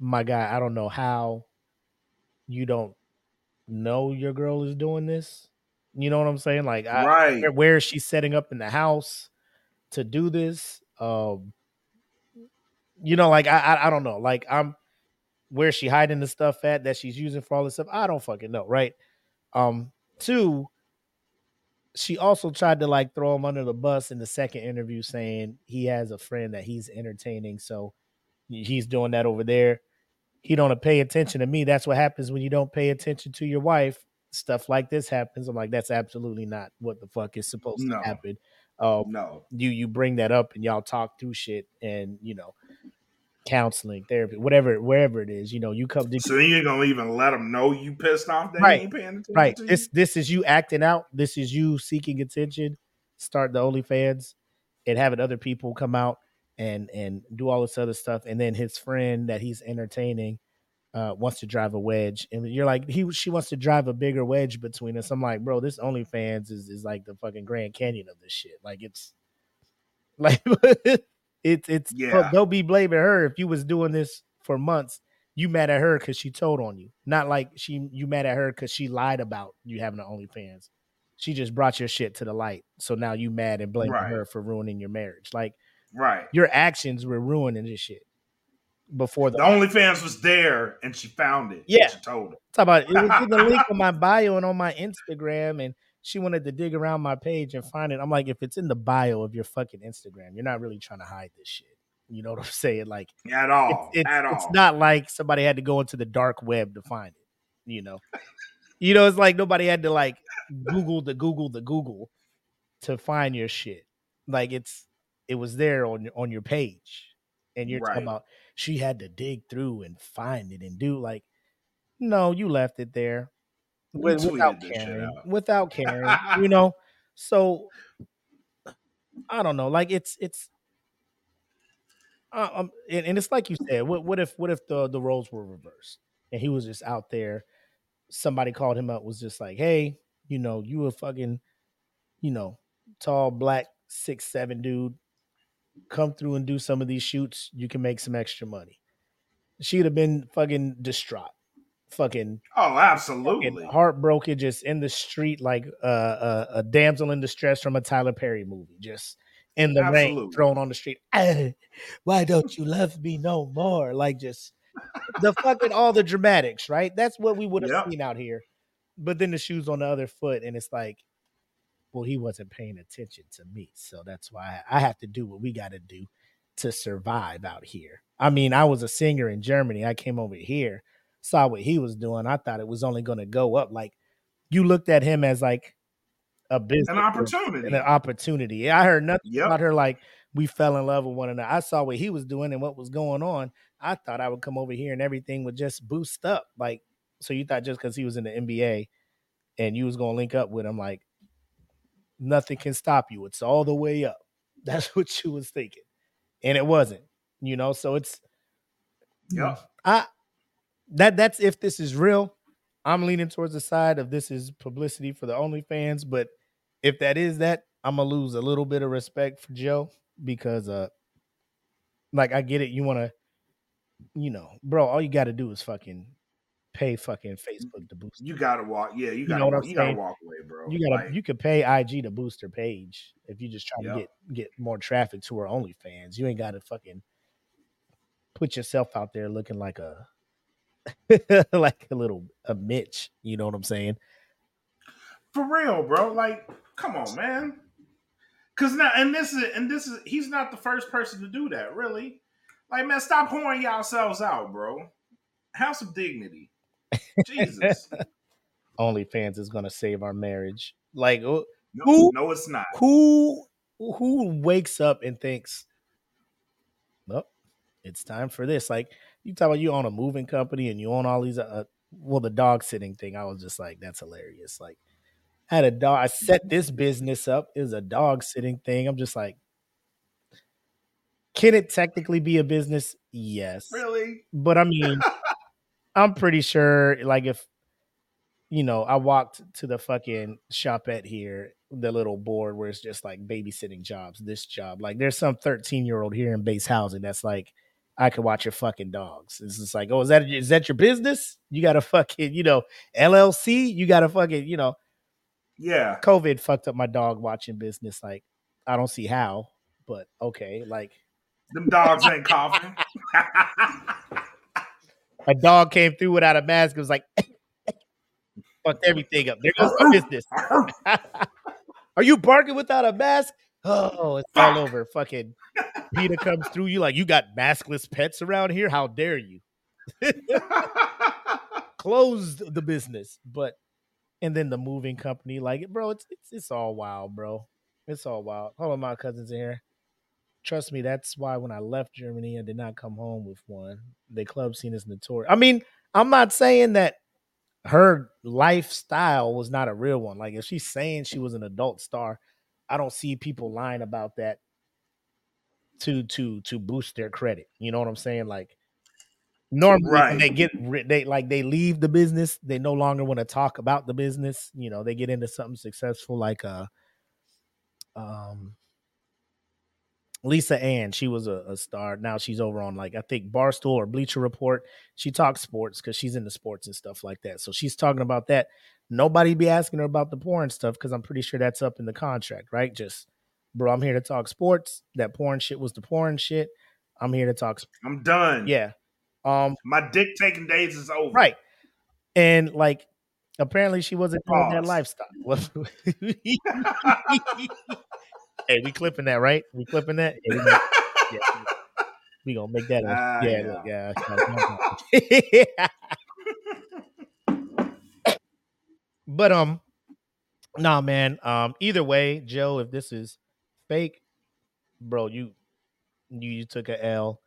my guy, I don't know how you don't know your girl is doing this. You know what I'm saying? Like, I, right. where, where is she setting up in the house to do this? Um, you know, like I, I, I don't know. Like, I'm where's she hiding the stuff at that she's using for all this stuff? I don't fucking know, right? Um, two, she also tried to like throw him under the bus in the second interview, saying he has a friend that he's entertaining, so he's doing that over there. He don't pay attention to me. That's what happens when you don't pay attention to your wife. Stuff like this happens. I'm like, that's absolutely not what the fuck is supposed No. to happen. Um, No. you you bring that up and y'all talk through shit and you know counseling therapy whatever wherever it is you know you come to So you ain't gonna even let them know you pissed off that Right, ain't paying attention right this this is you acting out this is you seeking attention start the onlyfans and having other people come out and and do all this other stuff and then his friend that he's entertaining uh wants to drive a wedge. And you're like he she wants to drive a bigger wedge between us. I'm like bro this onlyfans is is like the fucking grand canyon of this shit. Like it's like it's it's Yeah. they'll be blaming her. If you was doing this for months you mad at her because she told on you. Not like she you mad at her because she lied about you having an onlyfans. She just brought your shit to the light. So now you mad and blaming Right. her for ruining your marriage. Like right. your actions were ruining this shit before the, The OnlyFans was there and she found it. Yeah. She told him. Talk about it It was in the link on my bio and on my Instagram, and she wanted to dig around my page and find it. I'm like, if it's in the bio of your fucking Instagram, you're not really trying to hide this shit. You know what I'm saying? Like, At all. it's, it's, at all. it's not like somebody had to go into the dark web to find it. You know, you know, it's like nobody had to like Google the Google the Google to find your shit. Like it's it was there on your on your page, and you're Right. talking about she had to dig through and find it and do like, no, you left it there with- without tweeted this shit caring, without caring, you know. So I don't know, like it's it's. Uh, um, and, and it's like you said. What what if what if the the roles were reversed and he was just out there? Somebody called him up, was just like, "Hey, you know, you a fucking, you know, tall black six seven dude. Come through and do some of these shoots. You can make some extra money." She'd have been fucking distraught, fucking Oh, fucking absolutely. heartbroken, just in the street like uh, a, a damsel in distress from a Tyler Perry movie, just in the rain, thrown on the street. "Ah, why don't you love me no more? Like just the fucking all the dramatics, right? That's what we would have Yep. seen out here. But then the shoes on the other foot, and it's like, well, he wasn't paying attention to me, so that's why I have to do what we got to do to survive out here. I mean, I was a singer in Germany. I came over here, saw what he was doing. I thought it was only going to go up. Like you looked at him as like a business An opportunity. an opportunity. I heard nothing Yep. about her like we fell in love with one another. I saw what he was doing and what was going on. I thought I would come over here and everything would just boost up. Like, so you thought just because he was in the NBA and you was gonna link up with him, like nothing can stop you. It's all the way up. That's what you was thinking, and it wasn't. You know, so it's Yep. I that that's if this is real. I'm leaning towards the side of this is publicity for the OnlyFans, but if that is that, I'm gonna lose a little bit of respect for Joe because uh like I get it, you wanna you know, bro, all you gotta do is fucking pay fucking Facebook to boost. You gotta walk. Yeah, you You gotta. know what walk, I'm you gotta walk away, bro. You gotta Like, you could pay IG to boost their page if you just try Yep. to get get more traffic to her OnlyFans. You ain't gotta fucking put yourself out there looking like a like a little a Mitch. You know what I'm saying? for real, bro. Like, come on, man. Cause now, and this is, and this is, he's not the first person to do that, really. Like, man, stop pouring yourselves out, bro. Have some dignity. Jesus. OnlyFans is gonna save our marriage. Like who No, Who- no, it's not. who who wakes up and thinks, "Well, it's time for this." Like you talk about you own a moving company and you own all these uh well the dog sitting thing. I was just like, that's hilarious. Like I had a dog. I set this business up. It was a dog sitting thing. I'm just like, can it technically be a business? Yes. Really? But I mean, I'm pretty sure, like, if you know, I walked to the fucking shop at here, the little board where it's just like babysitting jobs, this job. Like, there's some 13 year old here in base housing that's like, I could watch your fucking dogs. It's just like, oh, is that is that your business? You got a fucking, you know, LLC. You got a fucking, you know, Yeah. COVID fucked up my dog watching business. Like, I don't see how, but okay. Like, Them dogs ain't coughing. a dog came through without a mask. It was like, fucked everything up. There goes my business. Are you barking without a mask? Oh, it's all over. Fucking Peter comes through. You like, you got maskless pets around here? How dare you? Closed the business, but and then the moving company, like, bro, it's it's it's all wild, bro. It's all wild. Hold on, my cousins in here. Trust me, that's why when I left Germany, I did not come home with one. The club scene is notorious. I mean, I'm not saying that her lifestyle was not a real one. Like if she's saying she was an adult star, I don't see people lying about that to to to boost their credit. You know what I'm saying? Like normally when Right. they get they like they leave the business, they no longer want to talk about the business. You know, they get into something successful like uh um Lisa Ann, she was a, a star. Now she's over on like I think Barstool or Bleacher Report. She talks sports because she's into sports and stuff like that. So she's talking about that. Nobody be asking her about the porn stuff because I'm pretty sure that's up in the contract, right? Just bro, I'm here to talk sports. That porn shit was the porn shit. I'm here to talk. I'm done. Yeah. Um. My dick taking days is over. Right. And like, apparently she wasn't doing that lifestyle. hey, we clipping that, right? We clipping that. Yeah, we, gonna- yeah, we gonna make that. Ah, yeah, yeah. look, yeah. but um, nah, man. Um, either way, Joe, if this is fake, bro, you you, you took a L.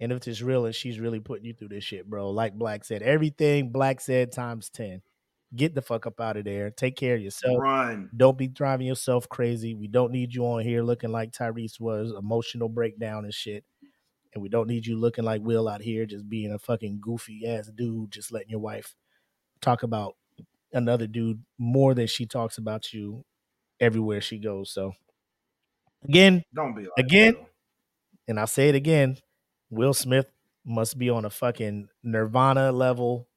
And if it's real and she's really putting you through this shit, bro, like Blak said, everything Blak said times 10. Get the fuck up out of there. Take care of yourself. Run. Don't be driving yourself crazy. We don't need you on here looking like Tyrese was, emotional breakdown and shit. And we don't need you looking like Will out here just being a fucking goofy ass dude, just letting your wife talk about another dude more than she talks about you everywhere she goes. So again, Don't be like Again? and I'll say it again, Will Smith must be on a fucking nirvana level,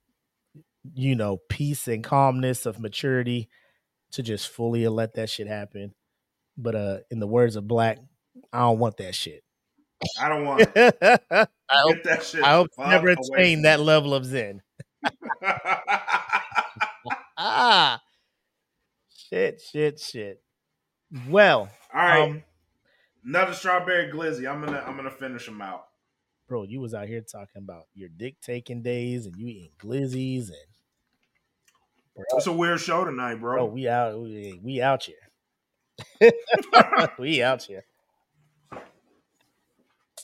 you know, peace and calmness of maturity to just fully let that shit happen. But uh in the words of Blak, I don't want that shit. I don't want it. I hope, Get that shit. I hope never away attain that level of zen. Ah shit, shit, shit. Well, All right. um, Another strawberry glizzy. I'm gonna I'm gonna finish them out. bro, you was out here talking about your dick taking days and you eating glizzies and It's a weird show tonight, bro. bro, we out we, we out here. we out here.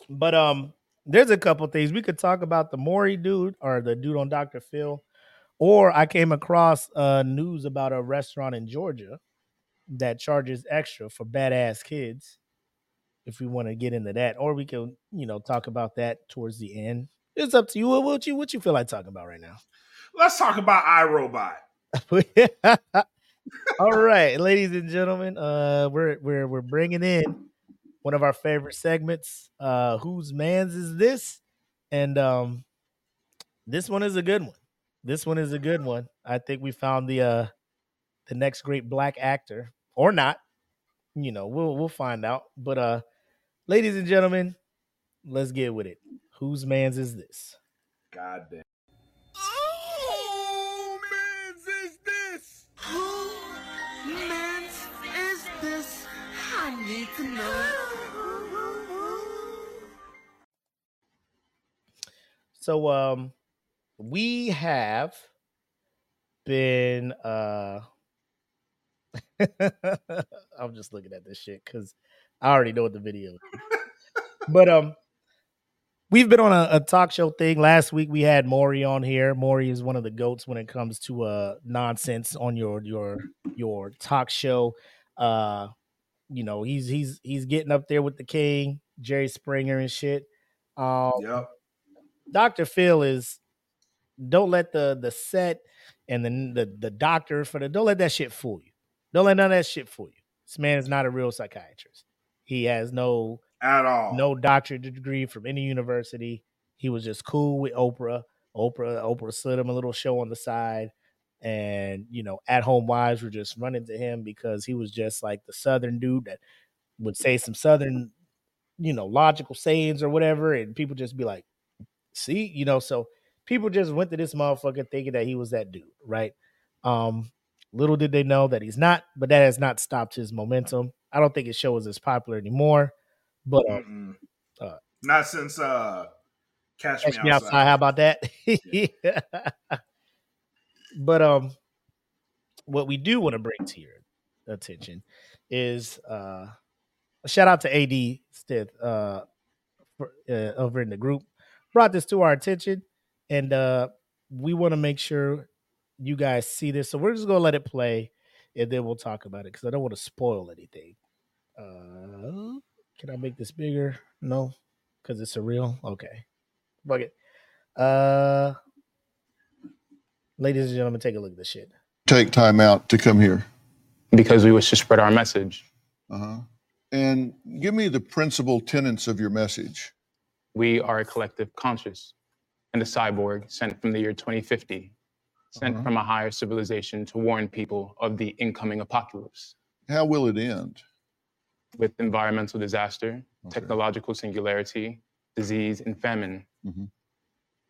But um there's a couple things we could talk about the Maury dude or the dude on Dr. Phil. Or I came across uh news about a restaurant in Georgia that charges extra for badass kids. If we want to get into that, or we can, you know, talk about that towards the end. It's up to you. What, what you what you feel like talking about right now? Let's talk about iRobot. All right, ladies and gentlemen, uh, we're we're we're bringing in one of our favorite segments. Uh, whose man's is this? And um, this one is a good one. This one is a good one. I think we found the uh the next great black actor, or not. You know, we'll we'll find out. But uh, ladies and gentlemen, let's get with it. Whose man's is this? God damn. Who man's is this? I need to know. So um we have been uh I'm just looking at this shit because I already know what the video is. but um we've been on a, a, talk show thing. Last week we had Maury on here. Maury is one of the goats when it comes to uh nonsense on your your your talk show. Uh you know, he's he's he's getting up there with the king, Jerry Springer and shit. Um yep. Dr. Phil is don't let the the set and the the, the doctor for the don't let that shit fool you. Don't let none of that shit fool you. This man is not a real psychiatrist. He has no at all. No doctorate degree from any university. He was just cool with Oprah. Oprah, Oprah slid him a little show on the side. And, you know, at home wives were just running to him because he was just like the Southern dude that would say some Southern, you know, logical sayings or whatever. And people just be like, see, you know, so people just went to this motherfucker thinking that he was that dude, right? Um, little did they know that he's not, but that has not stopped his momentum. I don't think his show is as popular anymore. But um, uh, not since uh, Catch, Catch Me, outside. outside. How about that? yeah. but um, what we do want to bring to your attention is uh, a shout out to AD Stith uh, for, uh, over in the group. Brought this to our attention, and uh, we want to make sure you guys see this. So we're just gonna let it play, and then we'll talk about it because I don't want to spoil anything. Uh, can I make this bigger? No, because it's a real. Okay, fuck it. Uh, ladies and gentlemen, take a look at this shit. Take time out to come here because we wish to spread our message. Uh huh. And give me the principal tenets of your message. We are a collective conscious and a cyborg sent from the year 2050, sent uh-huh. from a higher civilization to warn people of the incoming apocalypse. How will it end? With environmental disaster, okay. technological singularity, disease, and famine. Mm-hmm.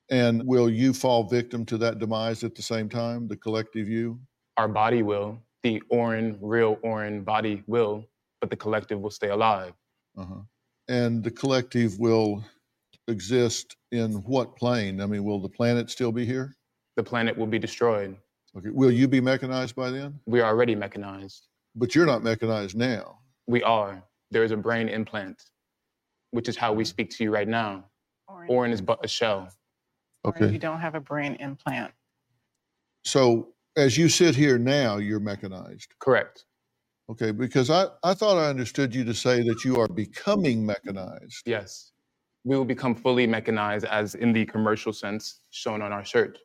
And will you fall victim to that demise at the same time, the collective you? Our body will. The Orin, real Orin body will, but the collective will stay alive. Uh-huh. And the collective will exist in what plane? I mean, will the planet still be here? The planet will be destroyed. Okay. Will you be mechanized by then? We are already mechanized. But you're not mechanized now. We are. There is a brain implant, which is how we mm. speak to you right now. Orin, Orin is but a shell. Okay. You don't have a brain implant. So as you sit here now, you're mechanized. Correct. Okay, because I, I thought I understood you to say that you are becoming mechanized. Yes. We will become fully mechanized as in the commercial sense shown on our shirt.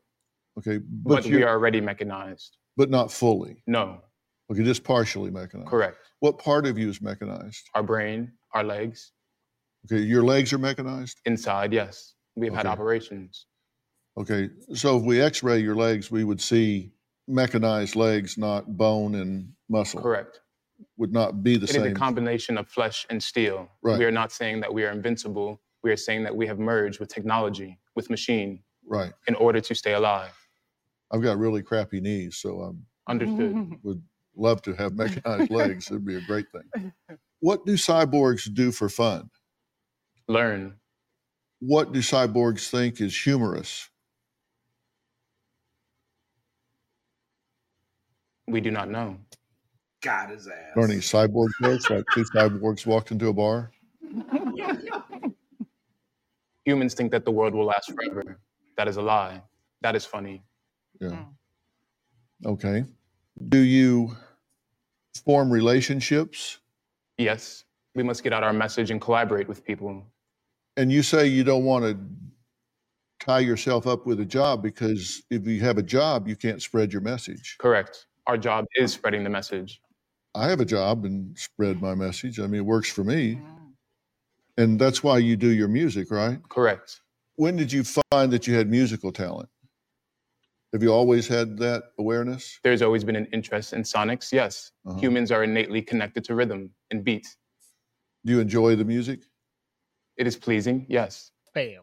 Okay, but, but we are already mechanized. But not fully. No. Okay, just partially mechanized. Correct. What part of you is mechanized? Our brain, our legs. Okay, your legs are mechanized? Inside, yes. We've okay. had operations. Okay, so if we x ray your legs, we would see mechanized legs, not bone and muscle. Correct. Would not be the it same. It is a combination of flesh and steel. Right. We are not saying that we are invincible. We are saying that we have merged with technology, with machine. Right. In order to stay alive. I've got really crappy knees, so I'm understood. Would love to have mechanized legs. It'd be a great thing. What do cyborgs do for fun? Learn. What do cyborgs think is humorous? We do not know. Got his ass. Learning cyborg jokes like two cyborgs walked into a bar. Humans think that the world will last forever. That is a lie. That is funny. Yeah. Okay. Do you form relationships? Yes. We must get out our message and collaborate with people. And you say you don't want to tie yourself up with a job because if you have a job, you can't spread your message. Correct. Our job is spreading the message. I have a job and spread my message. I mean, it works for me. And that's why you do your music, right? Correct. When did you find that you had musical talent? Have you always had that awareness? There's always been an interest in sonics, yes. Uh-huh. Humans are innately connected to rhythm and beat. Do you enjoy the music? It is pleasing, yes. Bam.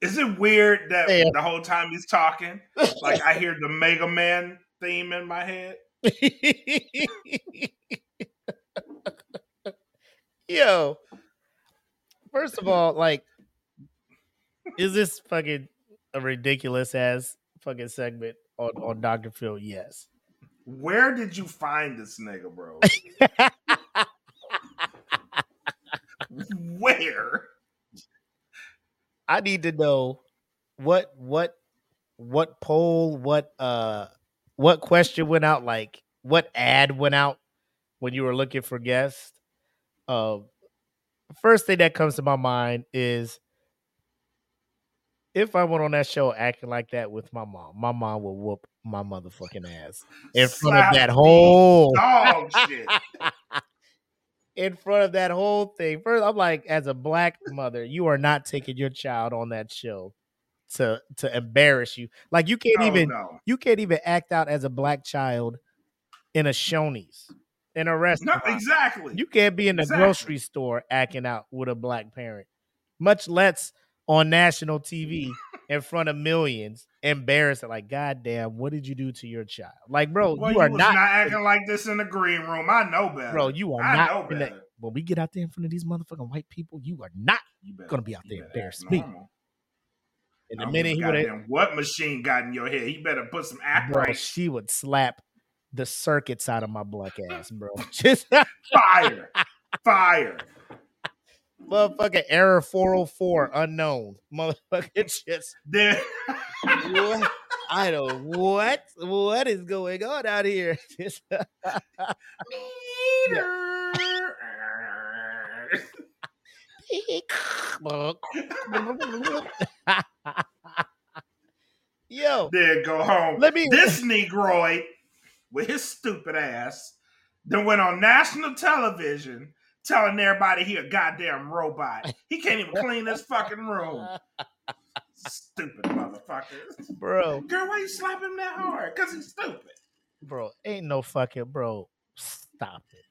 Is it weird that Bam. the whole time he's talking, like I hear the Mega Man theme in my head? Yo, First of all, like, is this fucking a ridiculous ass fucking segment on, on Dr. Phil? Yes. Where did you find this nigga, bro? Where? I need to know what what what poll, what uh what question went out, like what ad went out when you were looking for guests. Uh, first thing that comes to my mind is if I went on that show acting like that with my mom, my mom will whoop my motherfucking ass in front Slap of that whole dog shit. in front of that whole thing. First, I'm like, as a black mother, you are not taking your child on that show to to embarrass you. Like you can't Oh, even no. you can't even act out as a black child in a Shoney's in a No, restaurant. exactly. You can't be in the Exactly. grocery store acting out with a black parent, much less on national TV in front of millions, embarrassing. Like, goddamn, what did you do to your child? Like, bro, Well, you are was not, acting like this in the green room. I know better. bro. You are I not. know in the- when we get out there in front of these motherfucking white people, you are not You better, gonna be out there act me. And the minute he would have, what machine got in your head, he better put some act bro, right. she would slap the circuits out of my black ass, bro. Just Fire, fire. motherfucking error 404 unknown. Motherfucking just There, what? I don't what what is going on out here. Just- Yo, then go home. Let me- This Negroid with his stupid ass then went on national television telling everybody he a goddamn robot. He can't even clean his fucking room. Stupid motherfucker. bro, Girl, why you slap him that hard? Because he's stupid. bro, ain't no fucking bro. Stop it.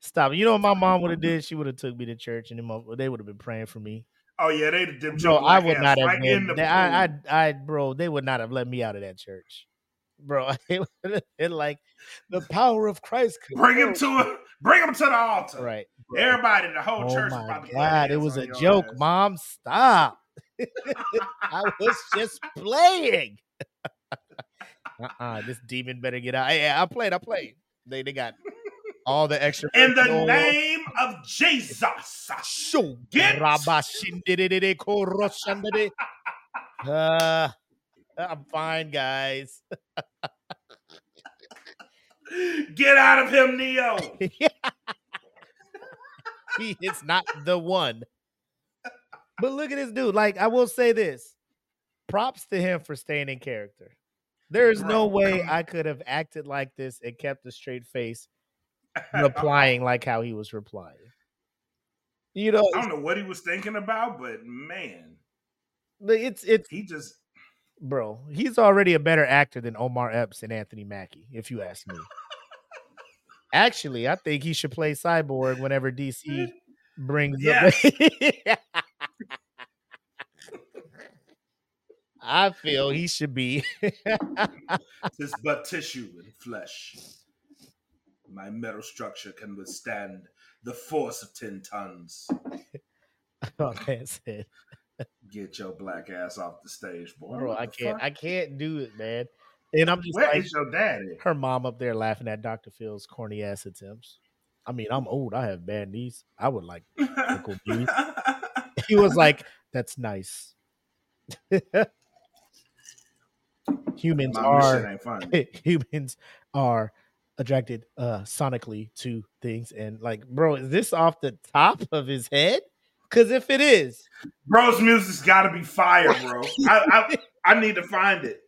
Stop it. You know what my mom would have did? She would have took me to church and they would have been praying for me. Oh yeah, they did Bro, I would not have right in been. the they- I, I. I, bro, they would not have let me out of that church, bro. It would have been like the power of Christ. Bring him to a bring him to the altar. Right. bro. Everybody, the whole Oh church my about to put god, it was a joke, ass. mom. Stop. I was just playing. uh-uh, this demon better get out. Hey, I played, I played. They they got all the extra In the name of Jesus. Shoo. Get Uh, I'm fine, guys. Get out of him, Neo. he is not the one. But look at this dude. Like, I will say this. Props to him for staying in character. There's no way I could have acted like this and kept a straight face, replying like how he was replying. You know, I don't know what he was thinking about, but man, it's it's he just bro. He's already a better actor than Omar Epps and Anthony Mackie, if you ask me. Actually, I think he should play Cyborg whenever DC brings up. I feel he should be. It's but tissue and flesh. My metal structure can withstand the force of 10 tons. oh, that's it. Get your black ass off the stage, boy. Bro, I can't fuck? I can't do it, man. And I'm just Where like is your daddy? her mom up there laughing at Dr. Phil's corny ass attempts. I mean, I'm old. I have bad knees. I would like Uncle B. He was like, "That's nice." humans shit are humans are attracted uh sonically to things, and like, bro, is this off the top of his head? Because if it is, Bro's music's gotta be fire, bro. I, I I need to find it.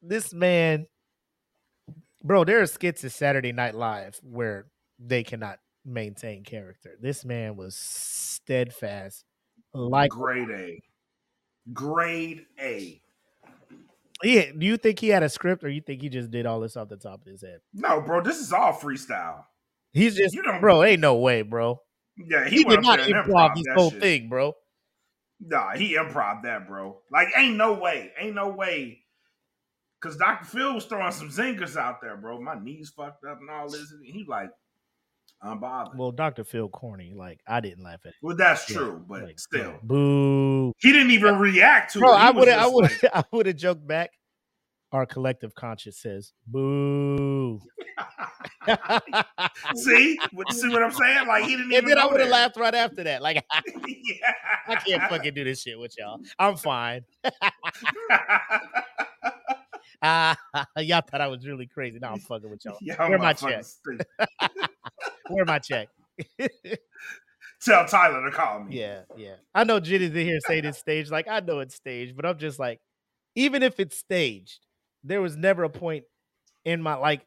this man, bro, there are skits at Saturday Night Live where they cannot maintain character. This man was steadfast, like Grade A. Grade A. Yeah, do you think he had a script, or you think he just did all this off the top of his head? No, bro, this is all freestyle. He's just, You don't- bro. Ain't no way, bro. Yeah, he, He, did not there improv this whole shit. thing, bro. Nah, he improv that, bro. Like, ain't no way. Ain't no way. Cause Dr. Phil was throwing some zingers out there, bro. My knees fucked up and all this. And he like, I'm bothered. Well, Doctor Phil corny. Like I didn't laugh at it. Well, that's Yeah, true, but like, still. Boo, He didn't even react to bro. it. He I would have, I would, like- I would have joked back. Our collective conscience says, "Boo." see, see what I'm saying? Like he didn't even. and then I would have laughed right after that. Like yeah. I can't fucking do this shit with y'all. I'm fine. Ah, y'all thought I was really crazy. Now I'm fucking with y'all. Y'all Where my check? Where my check? Tell Tyler to call me. Yeah, yeah. I know Jenny's in here saying it's staged. Like I know it's staged, but I'm just like, even if it's staged, there was never a point in my like.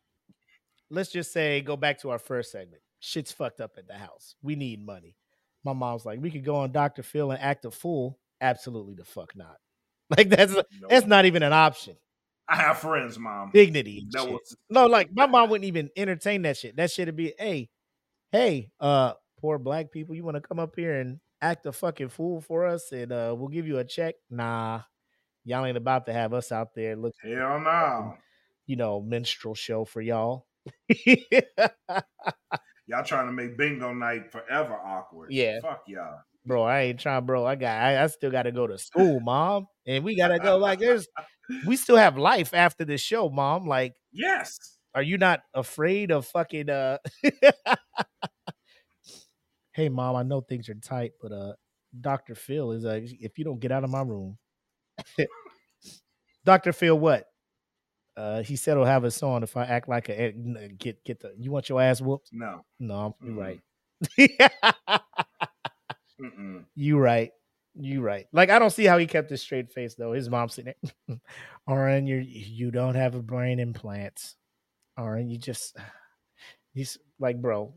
Let's just say go back to our first segment. Shit's fucked up at the house. We need money. My mom's like, we could go on Dr. Phil and act a fool. Absolutely the fuck not. Like that's that's not even an option. I have friends, mom. Dignity. That shit. was No, like my mom wouldn't even entertain that shit. That shit'd be, hey, hey, uh, poor black people, you want to come up here and act a fucking fool for us, and uh, we'll give you a check. Nah, y'all ain't about to have us out there look, hell no. you know, minstrel show for y'all. Y'all trying to make bingo night forever awkward. Yeah. Fuck y'all. bro, I ain't trying, bro. I got, I, I still got to go to school, mom, and we gotta go. Like, there's, we still have life after this show, mom. Like, Yes. Are you not afraid of fucking uh Hey mom, I know things are tight, but uh Dr. Phil is uh if you don't get out of my room. Dr. Phil what? Uh he said he'll have us on if I act like a eh, get get the you want your ass whooped? No. No, you're Mm-mm. right. You right. You right. Like I don't see how he kept a straight face though. His mom's sitting there. Oren, you you don't have a brain implant. Oren, you just he's like, bro.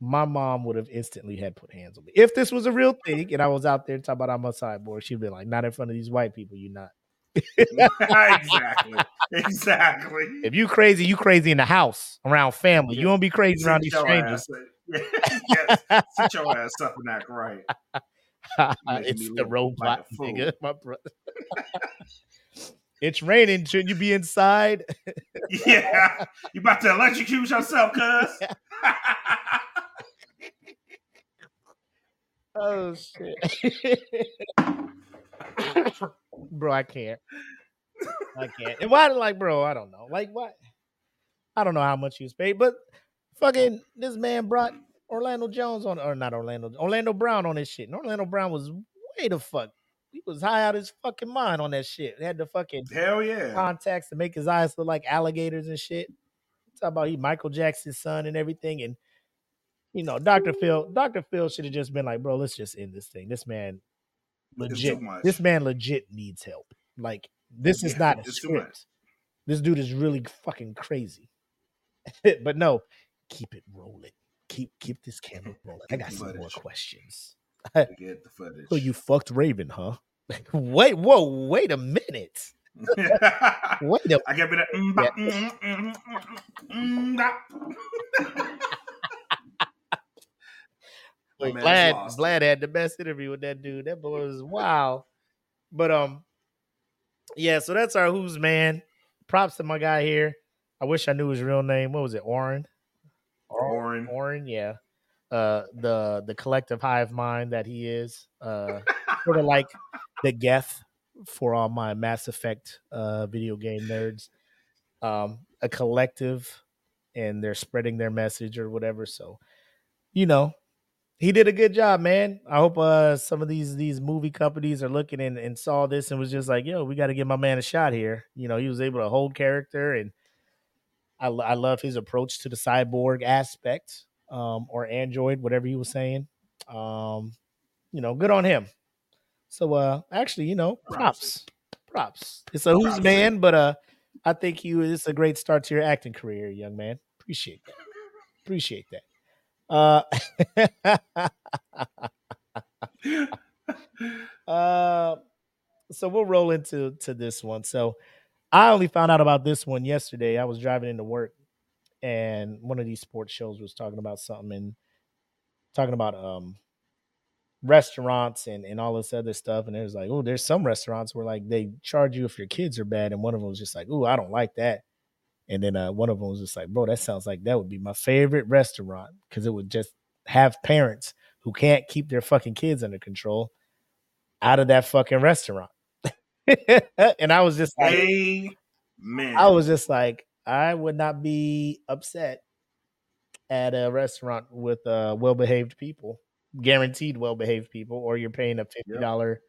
My mom would have instantly had put hands on me. If this was a real thing and I was out there talking about I'm a cyborg, she'd be like, not in front of these white people, you're not. exactly. Exactly. If you crazy, you crazy in the house around family. You don't be crazy around these strangers. yes. Sit your ass up and act right. It's the look like robot, nigga. My brother. it's raining. Shouldn't you be inside? Yeah. You about to electrocute yourself, cuz. Oh shit. bro, I can't. I can't. And why like, bro, I don't know. Like what? I don't know how much he was paid, but fucking this man brought Orlando Jones on or not Orlando, Orlando Brown on this shit. And Orlando Brown was way the fuck. He was high out his fucking mind on that shit. He had the fucking Hell yeah. contacts to make his eyes look like alligators and shit. Talk about he Michael Jackson's son and everything. And you know, Dr. Phil, Dr. Phil should have just been like, bro, let's just end this thing. This man legit. This man legit needs help. Like, this is not a script. This dude is really fucking crazy. but no, keep it rolling. Keep keep this camera rolling. I got some more questions. Get the footage. So you fucked Raven, huh? wait, whoa, wait a minute. Wait a I give me that. Mm, bop, mm, mm, mm, mm, mm, bop. Wait, man's Vlad, Vlad had the best interview with that dude. That boy was wow. But um, yeah. So that's our who's man. Props to my guy here. I wish I knew his real name. What was it? Oren. Oren. Oren. Yeah. Uh, the the collective hive mind that he is. Uh, sort of like the Geth for all my Mass Effect uh video game nerds. Um, a collective, and they're spreading their message or whatever. So, you know, he did a good job, man. I hope uh some of these these movie companies are looking and, and saw this and was just like, yo, we got to give my man a shot here. You know, he was able to hold character, and I I love his approach to the cyborg aspect, um, or android, whatever he was saying. Um, you know, good on him. So uh, actually, you know, props, props. It's a who's man, but uh, I think you it's a great start to your acting career, young man. Appreciate that. Appreciate that. Uh, uh, so we'll roll into to this one. So I only found out about this one yesterday. I was driving into work, and one of these sports shows was talking about something and talking about um restaurants and, and all this other stuff. And it was like, oh, there's some restaurants where like they charge you if your kids are bad, and one of them was just like, oh, I don't like that. And then uh, one of them was just like, bro, that sounds like that would be my favorite restaurant because it would just have parents who can't keep their fucking kids under control out of that fucking restaurant. and I was just like, Man, I was just like, I would not be upset at a restaurant with uh, well behaved people, guaranteed well behaved people, or you're paying a fifty dollar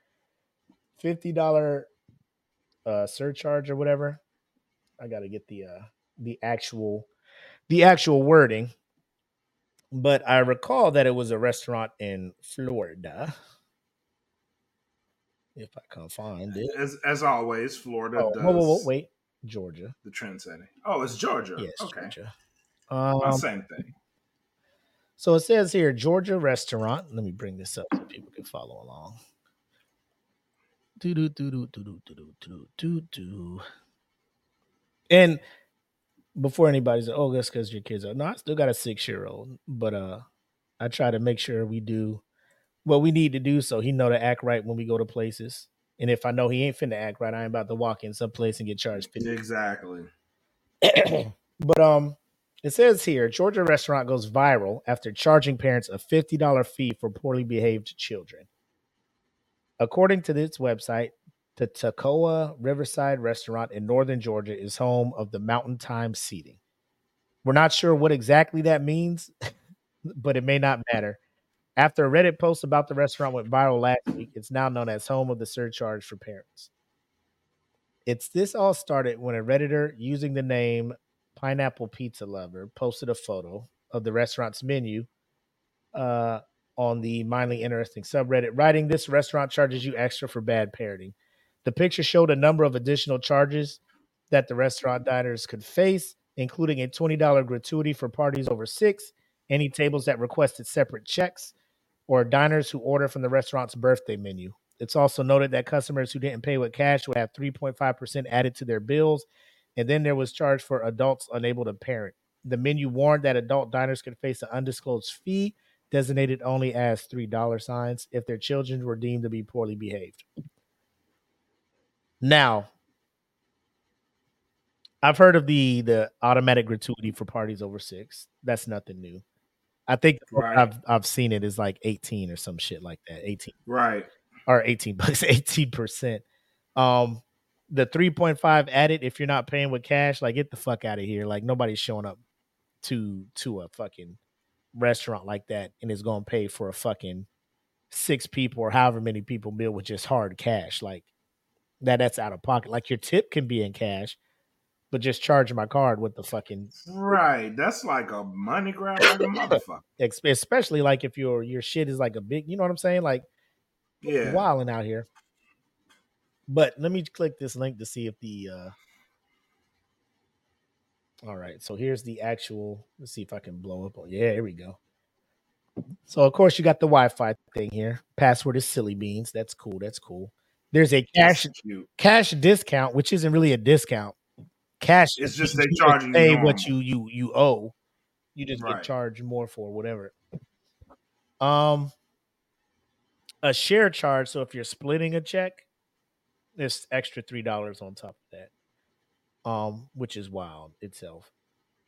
fifty dollar uh, surcharge or whatever. I got to get the uh, the actual the actual wording, but I recall that it was a restaurant in Florida. If I can find it, as as always, Florida oh, does. whoa, whoa, whoa, wait, Georgia. The trend setting. Oh, it's Georgia. Yes, okay. Georgia. Um, same thing. So it says here Georgia restaurant. Let me bring this up so people can follow along. Do do do do do do do do do do. And before anybody says, "Oh, that's because your kids are," no, I still got a six year old, but uh, I try to make sure we do what we need to do so he know to act right when we go to places. And if I know he ain't finna act right, I ain't about to walk in some place and get charged fifty Exactly. but um, it says here Georgia restaurant goes viral after charging parents a fifty dollar fee for poorly behaved children. According to this website, the Toccoa Riverside restaurant in northern Georgia is home of the Mountain Time seating. We're not sure what exactly that means, but it may not matter. After a Reddit post about the restaurant went viral last week, it's now known as home of the surcharge for parents. It's this all started when a Redditor using the name Pineapple Pizza Lover posted a photo of the restaurant's menu uh, on the Mildly Interesting subreddit, writing, This restaurant charges you extra for bad parenting. The picture showed a number of additional charges that the restaurant diners could face, including a $20 gratuity for parties over six, any tables that requested separate checks, or diners who order from the restaurant's birthday menu. It's also noted that customers who didn't pay with cash would have 3.5% added to their bills, and then there was charge for adults unable to parent. The menu warned that adult diners could face an undisclosed fee designated only as $3 signs if their children were deemed to be poorly behaved. Now, I've heard of the the automatic gratuity for parties over six. That's nothing new. I think Right. I've I've seen it is like 18 or some shit like that. 18 Right. or 18 bucks, 18%. Um the 3.5 added if you're not paying with cash, like get the fuck out of here. Like nobody's showing up to to a fucking restaurant like that and is going to pay for a fucking six people or however many people meal with just hard cash. Like that that's out of pocket. Like your tip can be in cash, but just charge my card with the fucking Right. That's like a money grab like a motherfucker. especially like if your your shit is like a big, you know what I'm saying? Like Yeah. wilding out here. But let me click this link to see if the uh all right, so here's the actual let's see if I can blow up. Oh, Yeah, here we go. So of course you got the Wi-Fi thing here. Password is silly beans. That's cool. That's cool. There's a cash cash discount, which isn't really a discount. Cash It's is just they charge you pay what you you you owe. You just Right. get charged more for whatever. Um a share charge. So if you're splitting a check, there's extra three dollars on top of that. Um, which is wild itself.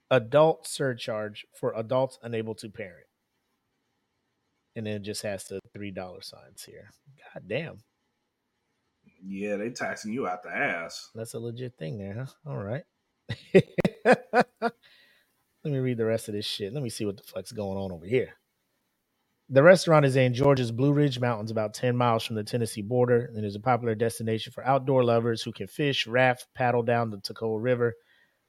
Adult surcharge for adults unable to parent. And then it just has the three dollar signs here. God damn. Yeah, they taxing you out the ass. That's a legit thing there, huh? All right. Let me read the rest of this shit. Let me see what the fuck's going on over here. The restaurant is in Georgia's Blue Ridge Mountains, about 10 miles from the Tennessee border, and is a popular destination for outdoor lovers who can fish, raft, paddle down the Toccoa River.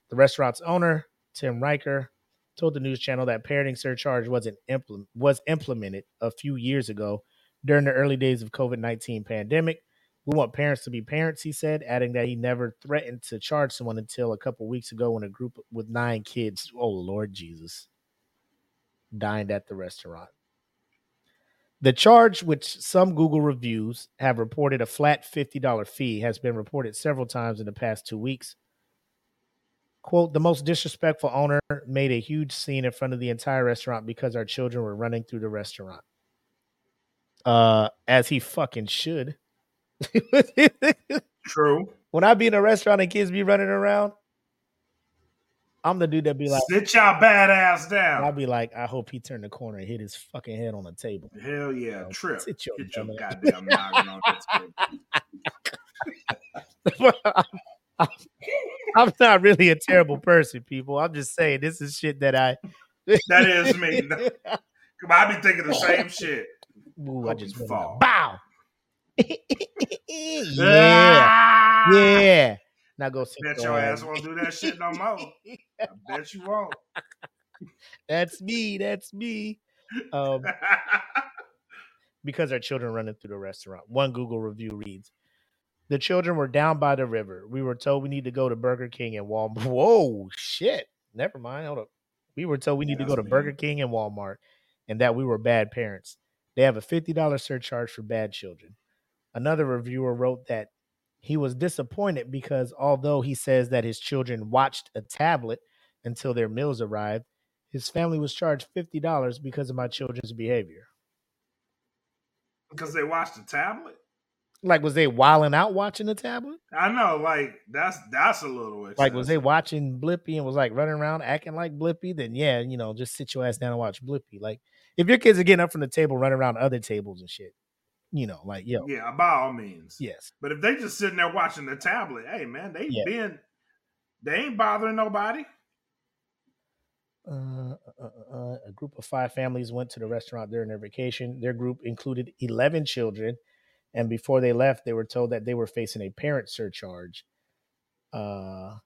The restaurant's owner, Tim Riker, told the news channel that parenting surcharge wasn't implement, was implemented a few years ago during the early days of COVID-19 pandemic. We want parents to be parents, he said, adding that he never threatened to charge someone until a couple weeks ago when a group with nine kids, oh Lord Jesus, dined at the restaurant. The charge, which some Google reviews have reported a flat $50 fee, has been reported several times in the past two weeks. Quote, the most disrespectful owner made a huge scene in front of the entire restaurant because our children were running through the restaurant. Uh, as he fucking should. True. When I be in a restaurant and kids be running around, I'm the dude that be like, Sit y'all bad ass down. I'll be like, I hope he turned the corner and hit his fucking head on the table. Hell yeah, know, trip. sit your Get your goddamn noggin on this table. I'm not really a terrible person, people. I'm just saying this is shit that I. that is me. Come on, I be thinking the same shit. Ooh, I just went on a fall. bow. yeah, yeah. Now go sit Bet your ass. won't do that shit no more. I bet you won't. That's me. That's me. Um, because our children running through the restaurant. One Google review reads, "The children were down by the river. We were told we need to go to Burger King and Walmart. Whoa, shit! Never mind. Hold up. We were told we need to go to Burger King and Walmart, and that we were bad parents. They have a fifty dollars surcharge for bad children." Another reviewer wrote that he was disappointed because although he says that his children watched a tablet until their meals arrived, his family was charged fifty dollars because of my children's behavior. Because they watched the tablet. Like, was they wilding out watching the tablet? I know, like that's that's a little Like, was they watching Blippi and was like running around acting like Blippi? Then yeah, you know, just sit your ass down and watch Blippi. Like, if your kids are getting up from the table, running around other tables and shit, you know, like yo, Yeah, by all means. yes, But if they just sitting there watching the tablet, hey man, they Yeah. been they ain't bothering nobody. Uh, uh, uh, uh, a group of five families went to the restaurant during their vacation. Their group included 11 children. And before they left, they were told that they were facing a parent surcharge. Uh,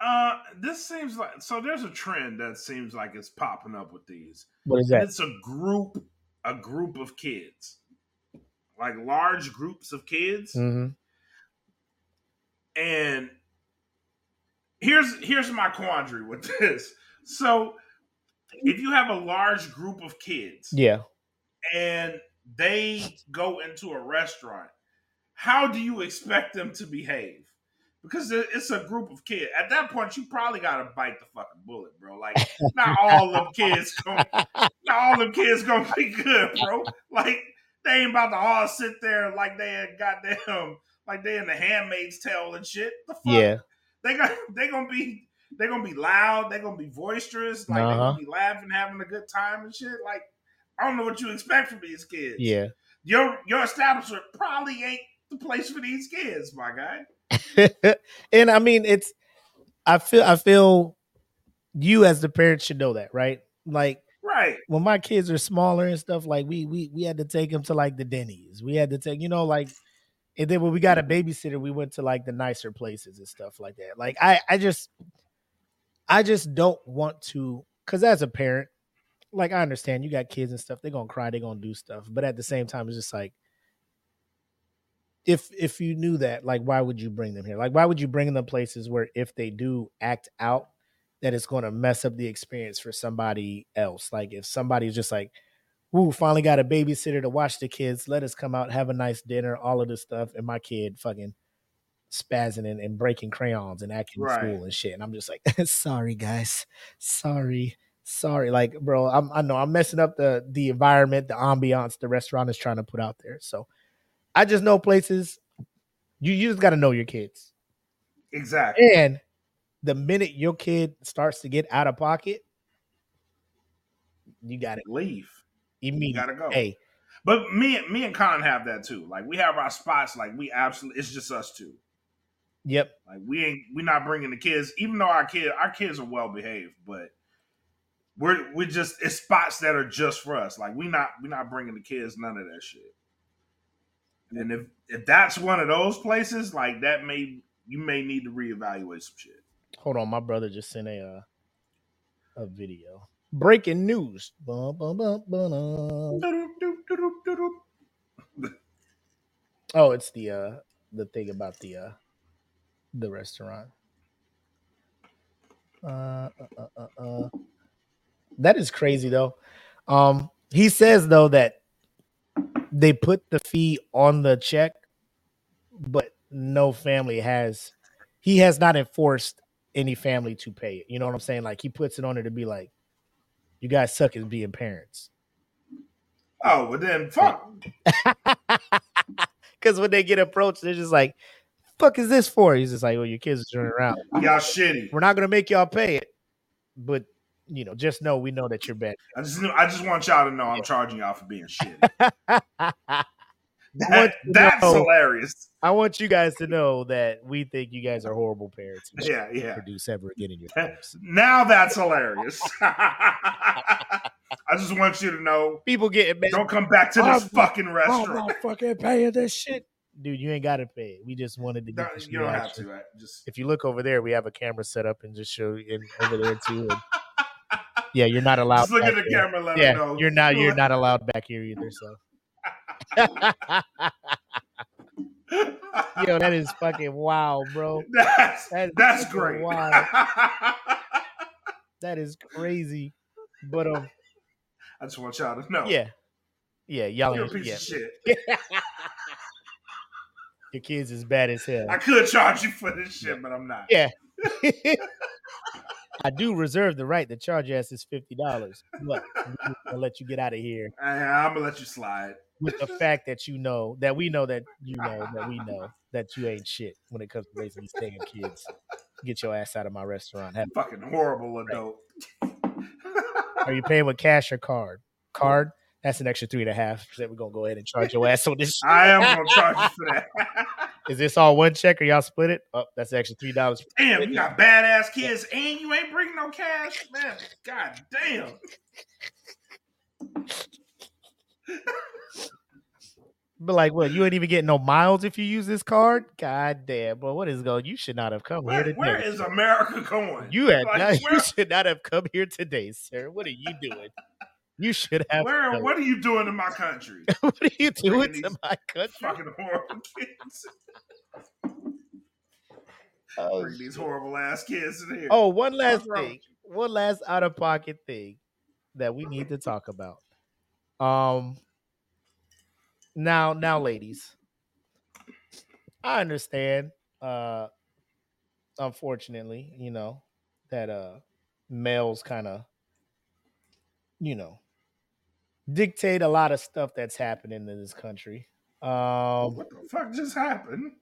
Uh this seems like so there's a trend that seems like it's popping up with these. What is that? It's a group a group of kids. Like large groups of kids. mhm. And here's here's my quandary with this. So if you have a large group of kids Yeah. and they go into a restaurant, how do you expect them to behave? Because it's a group of kids. At that point, you probably gotta bite the fucking bullet, bro. Like, not all them kids gonna, not all them kids gonna be good, bro. Like, they ain't about to all sit there like they had goddamn, like they in the Handmaid's Tale and shit. The fuck? Yeah. they got they gonna be they gonna be loud, they gonna be boisterous, like they Uh-huh. gonna be laughing, having a good time and shit. Like I don't know what you expect from these kids. Yeah. Your your establishment probably ain't the place for these kids, my guy. and I mean, it's, I feel, I feel you as the parent should know that, right? Like, Right. when my kids are smaller and stuff, like we we we had to take them to like the Denny's. We had to take, you know, like and then when we got a babysitter, we went to like the nicer places and stuff like that. Like I I just I just don't want to cuz as a parent, like I understand you got kids and stuff, they're to cry, they're to do stuff, but at the same time it's just like if if you knew that, like why would you bring them here? Like why would you bring them places where if they do act out that it's going to mess up the experience for somebody else. Like if somebody's just like, "Ooh, finally got a babysitter to watch the kids. Let us come out, have a nice dinner, all of this stuff," and my kid fucking spazzing and, and breaking crayons and acting Right. fool and shit. And I'm just like, "Sorry, guys, sorry." Sorry, like, bro, I'm, I know I'm messing up the the environment, the ambiance the restaurant is trying to put out there. So, I just know places. You you just got to know your kids. Exactly. And the minute your kid starts to get out of pocket, you got to leave. Immediately. You gotta go. Hey, But me and me and Con have that too. Like we have our spots. Like we absolutely, it's just us two. yep. Like we ain't, we not bringing the kids. Even though our kid, our kids are well behaved, but we're we just it's spots that are just for us. Like we not we not bringing the kids none of that shit. And if if that's one of those places, like that may you may need to reevaluate some shit. Hold on, my brother just sent a uh, a video. Breaking news. Bum, bum, bum. Oh, it's the uh the thing about the uh the restaurant. Uh, uh, uh, uh, uh. That is crazy though. Um, he says though that they put the fee on the check, but no family has. He has not enforced any family to pay it. You know what I'm saying? Like he puts it on there to be like, you guys suck at being parents. Oh, but then fuck. Because when they get approached, they're just like, "Fuck is this for?" He's just like, "Well, your kids are turning around. Y'all shitty. We're not gonna make y'all pay it, but you know, just know we know that you're bad." I just I just want y'all to know I'm charging y'all for being shit. That, that's know- hilarious. I want you guys to know that we think you guys are horrible parents. Yeah, yeah. Produce ever again in your lives. Now that's hilarious. I just want you to know. People getting mad. Don't come back to this I'm- fucking I'm restaurant. not fucking paying this shit. Dude, you ain't got to pay it. We just wanted to get No, you don't have to. I Just If you look over there, we have a camera set up and just show you and over there too. And yeah, you're not allowed. Just look at the there. camera, let yeah, know. you're not. You're not allowed back here either. So. Yo, that is fucking wow, bro. That's That that's great. Wow. That is crazy. But um, I just want y'all to know. yeah, yeah, y'all You're a piece yeah. of shit. Your kids is bad as hell. I could charge you for this shit, but I'm not. Yeah. I do reserve the right to charge your ass is fifty dollars, but I'll let you get out of here I, I'm gonna let you slide. with the fact that you know that we know that you know that we know that you ain't shit when it comes to raising these damn kids. Get your ass out of my restaurant. Have- Fucking horrible adult. Are you paying with cash or card? Card. That's an extra three and a half. We're gonna go ahead and charge your ass on this. shit. I am gonna charge you for that. Is this all one check or y'all split it? Oh, that's actually three dollars. Damn, you got badass kids and you ain't bringing no cash, man. God damn. But like, what? You ain't even getting no miles if you use this card. God damn, bro. What is going? You should not have come here today. where is America going? You had Like, not, you should not have come here today, sir. What are you doing? You should have. Where? What are you doing in my country? what are you doing in to my country? Fucking horrible kids. Oh, Bring these horrible ass kids in here. Oh, one last What's thing. One last out of pocket thing that we need to talk about. Um now now ladies. I understand uh unfortunately, you know, that uh males kind of you know dictate a lot of stuff that's happening in this country. Um What the fuck just happened?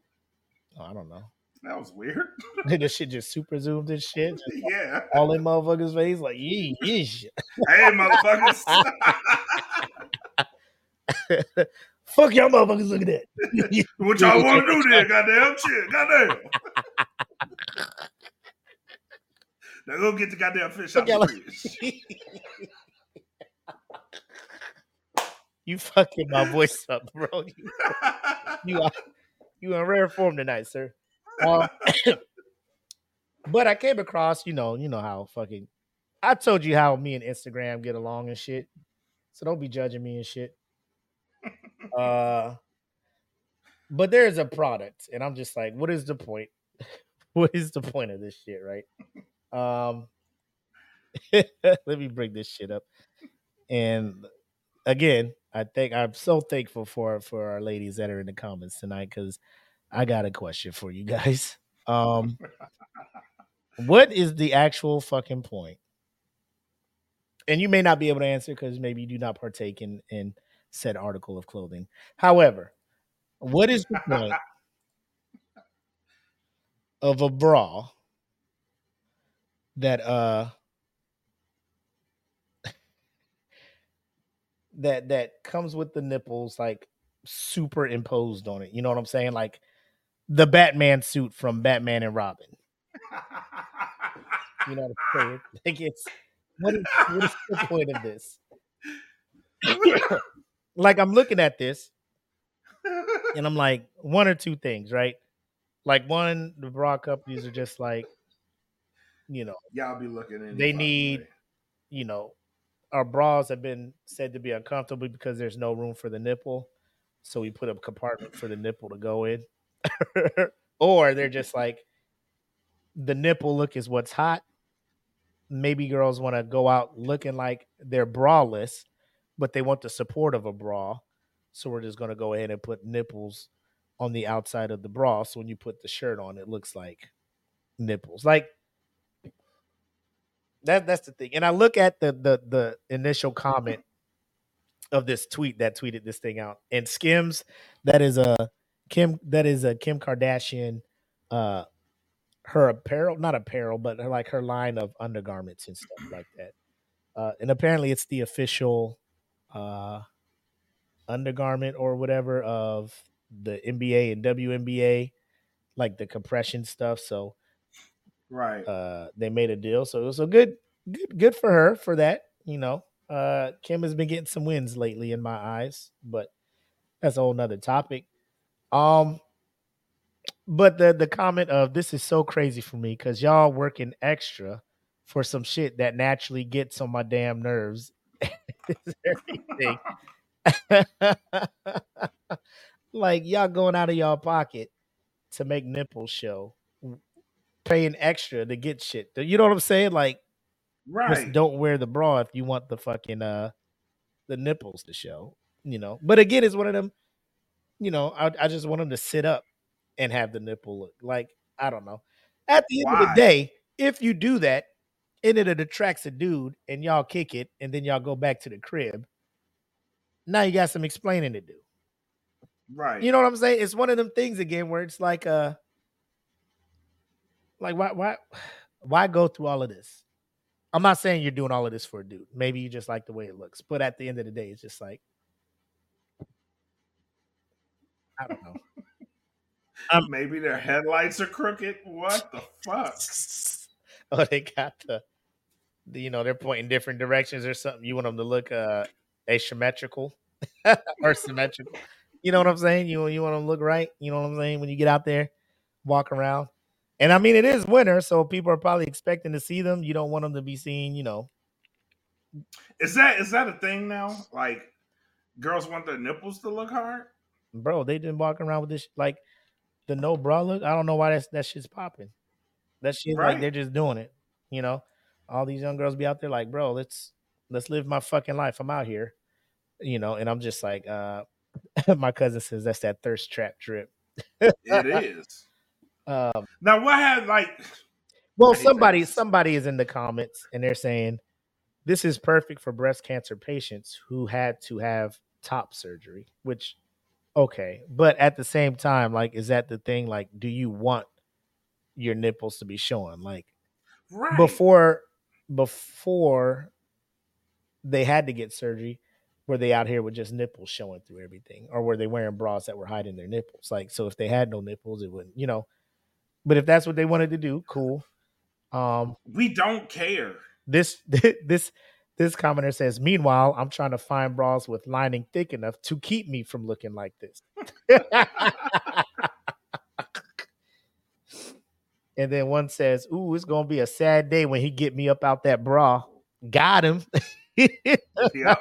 I don't know. That was weird. this shit just super zoomed and shit. Yeah. all in motherfuckers' face, like yee yeesh. Hey, motherfuckers. Fuck y'all motherfuckers, look at that. what y'all want to do then? Goddamn shit. Goddamn. now go get the goddamn fish out y'all. the fridge. You fucking my voice up, bro. You, you are you in rare form tonight, sir. Uh, but I came across, you know, you know how fucking I told you how me and Instagram get along and shit. So don't be judging me and shit. Uh but there's a product, and I'm just like, what is the point? what is the point of this shit, right? Um let me bring this shit up. And again, I think I'm so thankful for for our ladies that are in the comments tonight because I got a question for you guys. Um, what is the actual fucking point? And you may not be able to answer because maybe you do not partake in in said article of clothing. However, what is the point of a bra that uh that that comes with the nipples like superimposed on it. You know what I'm saying? Like the Batman suit from Batman and Robin. You know what I'm saying? Like it's what is what is the point of this? like I'm looking at this and I'm like one or two things, right? Like one, the bra companies are just like, you know, Y'all be looking in. they need, you know, our bras have been said to be uncomfortable because there's no room for the nipple. So we put a compartment for the nipple to go in. or they're just like the nipple look is what's hot. Maybe girls want to go out looking like they're braless, but they want the support of a bra. So we're just gonna go ahead and put nipples on the outside of the bra. So when you put the shirt on, it looks like nipples. Like that that's the thing. And I look at the the the initial comment of this tweet that tweeted this thing out. And Skims, that is a Kim that is a Kim Kardashian uh her apparel, not apparel, but her, like her line of undergarments and stuff like that. Uh and apparently it's the official uh undergarment or whatever of the NBA and WNBA, like the compression stuff. So Right. uh they made a deal. So it was a good good good for her for that, you know. Uh Kim has been getting some wins lately in my eyes, but that's a whole nother topic. Um but the the comment of this is so crazy for me because y'all working extra for some shit that naturally gets on my damn nerves. Like y'all going out of y'all pocket to make nipples show, paying extra to get shit. You know what I'm saying? Like, just Right. don't wear the bra if you want the fucking uh the nipples to show. You know, but again, it's one of them. You know, I I just want them to sit up and have the nipple look like I don't know. At the end of the day, if you do that and it attracts a dude and y'all kick it and then y'all go back to the crib, now you got some explaining to do. Right. You know what I'm saying? It's one of them things again where it's like uh like why why why go through all of this? I'm not saying you're doing all of this for a dude. Maybe you just like the way it looks. But at the end of the day, it's just like I don't know. Um, Maybe their headlights are crooked. What the fuck? oh, they got the, the you know, they're pointing different directions or something. You want them to look uh asymmetrical or symmetrical. You know what I'm saying? You you want them to look right. You know what I'm saying? When you get out there, walk around. And I mean, it is winter, so people are probably expecting to see them. You don't want them to be seen, you know. Is that is that a thing now? Like girls want their nipples to look hard? Bro, they been walking around with this like the no bra look. I don't know why that's that shit's popping. That shit like they're just doing it. You know, all these young girls be out there like, bro, let's let's live my fucking life. I'm out here, you know, and I'm just like, uh, my cousin says that's that thirst trap trip. It is. Um, Now what had like well, somebody somebody is in the comments and they're saying this is perfect for breast cancer patients who had to have top surgery, which okay, but at the same time, like, is that the thing? Like, do you want your nipples to be showing? Like, right. before before they had to get surgery, were they out here with just nipples showing through everything, or were they wearing bras that were hiding their nipples? Like, so if they had no nipples, it wouldn't, you know. But if that's what they wanted to do, cool. Um, we don't care. this this this commenter says, meanwhile, I'm trying to find bras with lining thick enough to keep me from looking like this. and then one says, Ooh, it's gonna be a sad day when he get me up out that bra. Got him. Yep.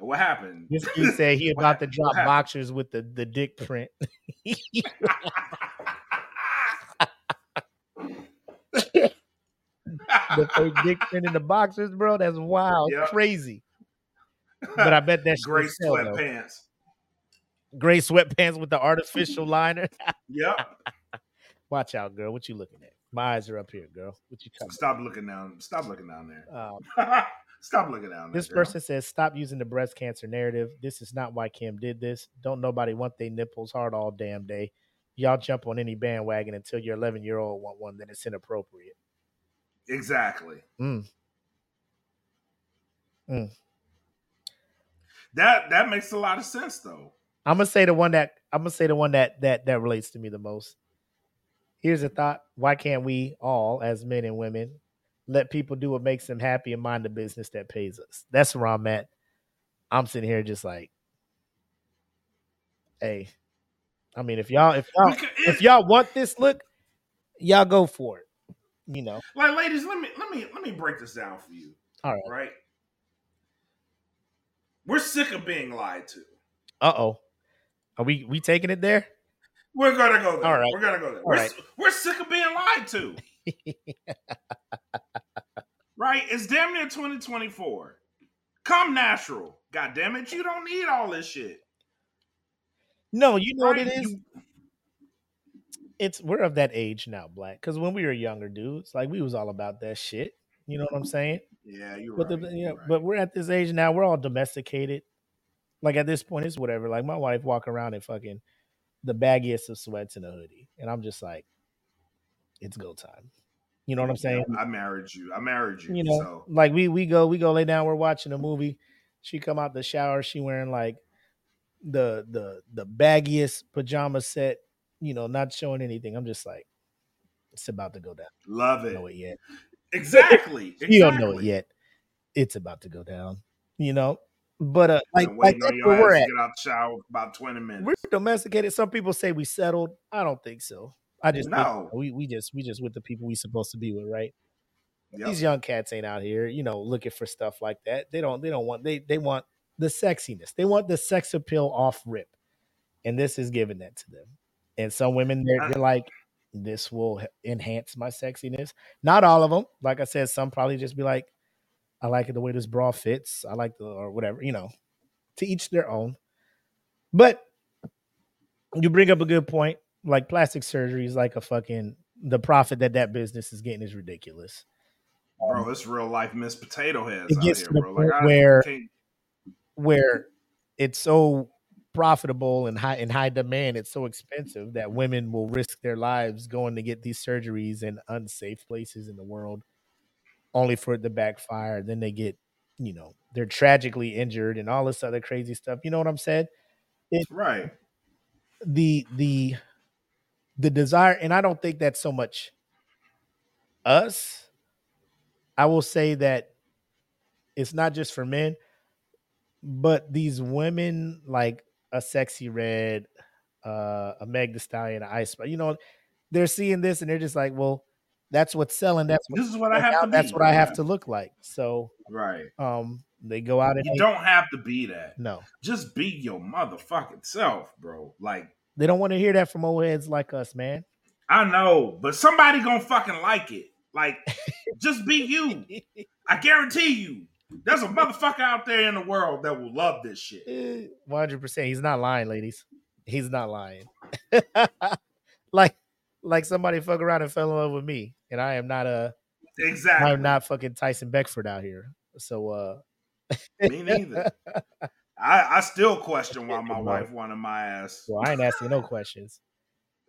What happened? This dude said he about to drop boxers with the, the dick print. the fake dick print in the boxers, bro. That's wild, Yep. crazy. But I bet that shit Gray though. sweatpants. Gray sweatpants with the artificial liner. Yep. Watch out, girl. What you looking at? My eyes are up here, girl. What you talking Stop looking down. Stop looking down there. Um, Stop looking down. This girl. person says, "Stop using the breast cancer narrative. This is not why Kim did this. Don't nobody want their nipples hard all damn day. Y'all jump on any bandwagon until your 11 year old want one. Then it's inappropriate." Exactly. Mm. Mm. That that makes a lot of sense though. I'm gonna say the one that I'm gonna say the one that that that relates to me the most. Here's a thought: Why can't we all, as men and women, let people do what makes them happy and mind the business that pays us? That's where I'm at. I'm sitting here just like, hey, I mean, if y'all if y'all if y'all want this look, y'all go for it. You know, Like ladies, let me let me let me break this down for you. all right. Right? We're sick of being lied to. Uh oh, are we we taking it there? We're gonna go there. All right. We're gonna go there. All We're, right. we're sick of being lied to. Right? It's damn near 2024. Come natural. God damn it. You don't need all this shit. No, you know what it Right? is. It's we're of that age now, black. Because when we were younger dudes, like we was all about that shit. You know what I'm saying? yeah, you're But right. the, you're yeah, right. but we're at this age now. We're all domesticated. Like at this point, it's whatever. Like my wife walk around in fucking the baggiest of sweats and a hoodie, and I'm just like, it's go time. You know what I'm saying? I married you. I married you. You know, so like we we go we go lay down. We're watching a movie. She come out the shower, she wearing like the the the baggiest pajama set, you know, not showing anything. I'm just like, it's about to go down. Love it. know it yet. Exactly. You don't know it yet. It's about to go down. You know, but uh, like like that's where we're at. get out the shower about 20 minutes. We're domesticated. Some people say we settled. I don't think so. I just No. we we just we just with the people we supposed to be with, right? Yep. These young cats ain't out here, you know, looking for stuff like that. They don't they don't want they they want the sexiness. They want the sex appeal off rip. And this is giving that to them. And some women they're, they're like this will enhance my sexiness. Not all of them. Like I said, some probably just be like I like it the way this bra fits. I like the or whatever, you know. To each their own. But you bring up a good point. Like plastic surgery is like a fucking the profit that that business is getting is ridiculous. Bro, it's real life Miss Potato Heads It out gets here, to the bro. Like, point I where where it's so profitable and high in high demand, it's so expensive that women will risk their lives going to get these surgeries in unsafe places in the world, only for it to backfire. Then they get, you know, they're tragically injured and all this other crazy stuff. You know what I'm saying? It, Right. the the the desire and i don't think that's so much us i will say that it's not just for men but these women like a Sexyy Red uh a meg the stallion an ice Spice, you know they're seeing this and they're just like well that's what's selling that's what, This is what I have now to that's be. what i have to look like so Right. um they go out and You they- don't have to be that. no Just be your motherfucking self, bro. Like, they don't want to hear that from old heads like us man I know, but somebody gonna fucking like it. Like, just be you. I guarantee you. There's a motherfucker out there in the world that will love this shit. One hundred percent. He's not lying, ladies. He's not lying. like, like somebody fuck around and fell in love with me, and I am not a. Exactly. I'm not fucking Tyson Beckford out here. So, uh, Me neither. I, I still question why my wife wanted my ass. well, I ain't asking no questions.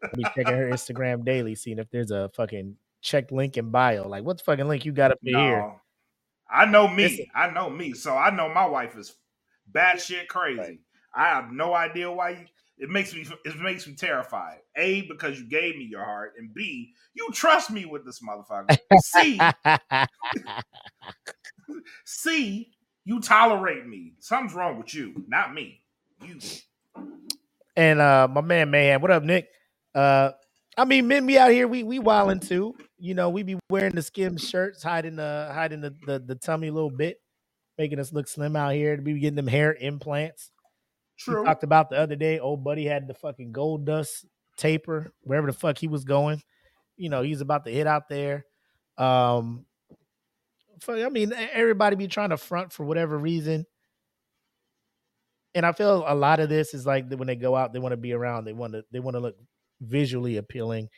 I be checking her Instagram daily, seeing if there's a fucking checked link in bio. Like, what the fucking link you got up in here? I know me. Listen. I know me. So I know my wife is batshit crazy. I have no idea why you it makes me it makes me terrified. A, because you gave me your heart, and B, you trust me with this motherfucker. C, C, you tolerate me. Something's wrong with you, not me. You and uh my man Mayhem. What up, Nick? Uh I mean men be out here, we we wilding too. You know, we be wearing the skim shirts, hiding the hiding the, the, the tummy a little bit, making us look slim out here. We be getting them hair implants. We true. talked about the other day, old buddy had the fucking gold dust taper, wherever the fuck he was going. You know, he's about to hit out there. Um fu- I mean, everybody be trying to front for whatever reason and I feel a lot of this is like when they go out, they want to be around, they want to they want to look visually appealing.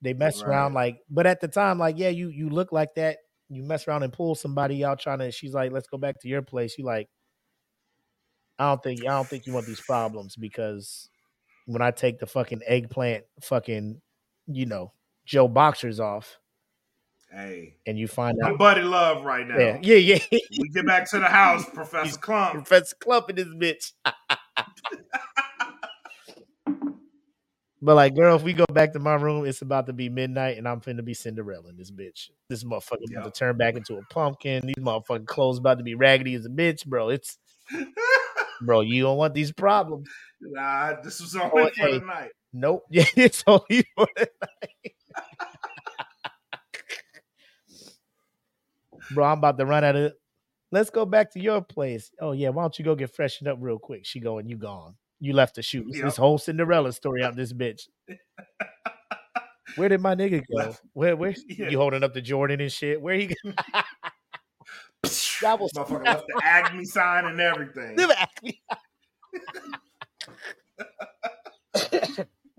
They mess around like, but at the time, like, yeah, you you look like that. You mess around and pull somebody out trying to. She's like, let's go back to your place. You like, I don't think I don't think you want these problems because when I take the fucking eggplant, fucking, you know, Joe boxers off, Hey, and you find I'm out, buddy love right now. yeah, yeah, yeah, We get back to the house, Professor Klump. Professor Klump in this bitch. but like, girl, if we go back to my room, it's about to be midnight, and I'm finna be Cinderella in this bitch. This motherfucker about to turn back into a pumpkin. These motherfucking clothes about to be raggedy as a bitch, bro. It's bro, you don't want these problems. Nah, this was Oh, for hey. the night. Nope. Yeah, it's only for the night. Bro, I'm about to run out of let's go back to your place. Oh yeah, why don't you go get freshened up real quick? She going, you gone. You left the shoes. Yep. This whole Cinderella story out this bitch. Where did my nigga go? Where where Yeah. you holding up the Jordan and shit? Where he that was Motherfucker left the Acme sign and everything.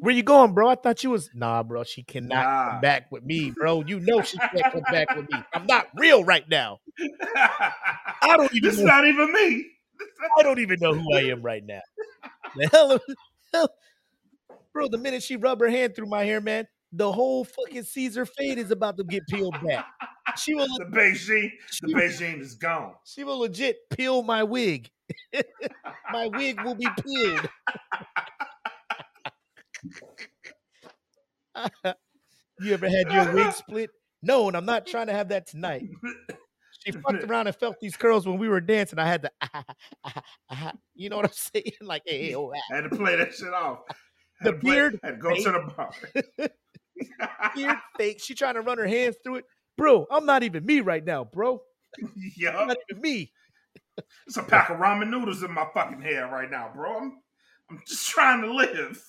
Where you going, bro? I thought you was nah, bro. She cannot Nah. come back with me, bro. You know she can't come back with me. I'm not real right now. I don't even This know. not even me. I don't even know who I am right now. The hell, hell- bro. The minute she rubbed her hand through my hair, man, the whole fucking Caesar fade is about to get peeled back. She will the Beijing, the Beijing is gone. She will legit peel my wig. my wig will be peeled. You ever had your wig split? No, and I'm not trying to have that tonight. She fucked around and felt these curls when we were dancing. I had to, ah, ah, ah, you know what I'm saying? Like, hey, hey, oh, ah. I had to play that shit off. Had The to play- beard had to go to the bar. beard fake. She trying to run her hands through it. Bro, I'm not even me right now, bro. I'm not even me. It's a pack of ramen noodles in my fucking hair right now, bro. I'm, I'm just trying to live.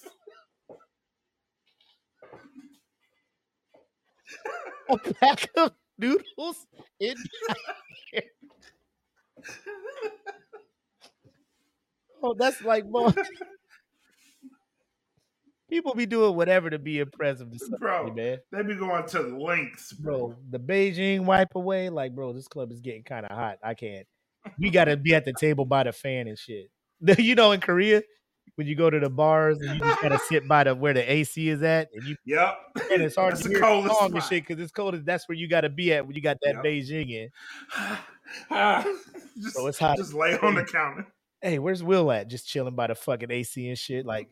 A pack of noodles in Oh, that's like more. People be doing whatever to be impressive to somebody, Bro, man. they be going to the lengths, bro. Bro, the Beijing wipe away, like, bro, this club is getting kind of hot. I can't. We gotta be at the table by the fan and shit. You know, in Korea, when you go to the bars and you just gotta sit by the where the AC is at, and you Yep. and it's hard That's to hear the song and shit because it's cold. That's where you gotta be at when you got that Yep. Beijing in. just, So it's hot. just lay on the counter. Hey, where's Will at? Just chilling by the fucking AC and shit. Like,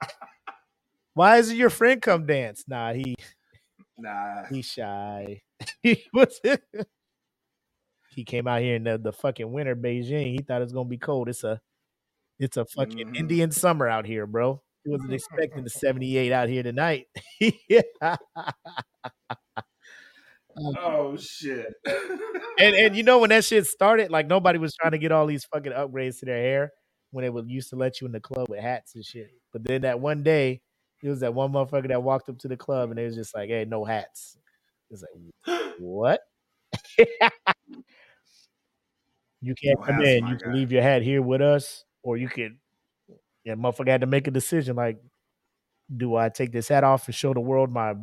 why isn't your friend come dance? Nah, he Nah. He's shy. he was. he came out here in the, the fucking winter Beijing. He thought it's gonna be cold. It's a it's a fucking Mhm. Indian summer out here, bro. He wasn't expecting the 78 out here tonight. yeah. Oh shit. And and you know when that shit started, like nobody was trying to get all these fucking upgrades to their hair when it would used to let you in the club with hats and shit. But then that one day, it was that one motherfucker that walked up to the club and it was just like, "Hey, no hats." It's like, what? you can't No come hats, in. You can leave your hat here with us, or you could. Yeah, motherfucker had to make a decision. Like, do I take this hat off and show the world my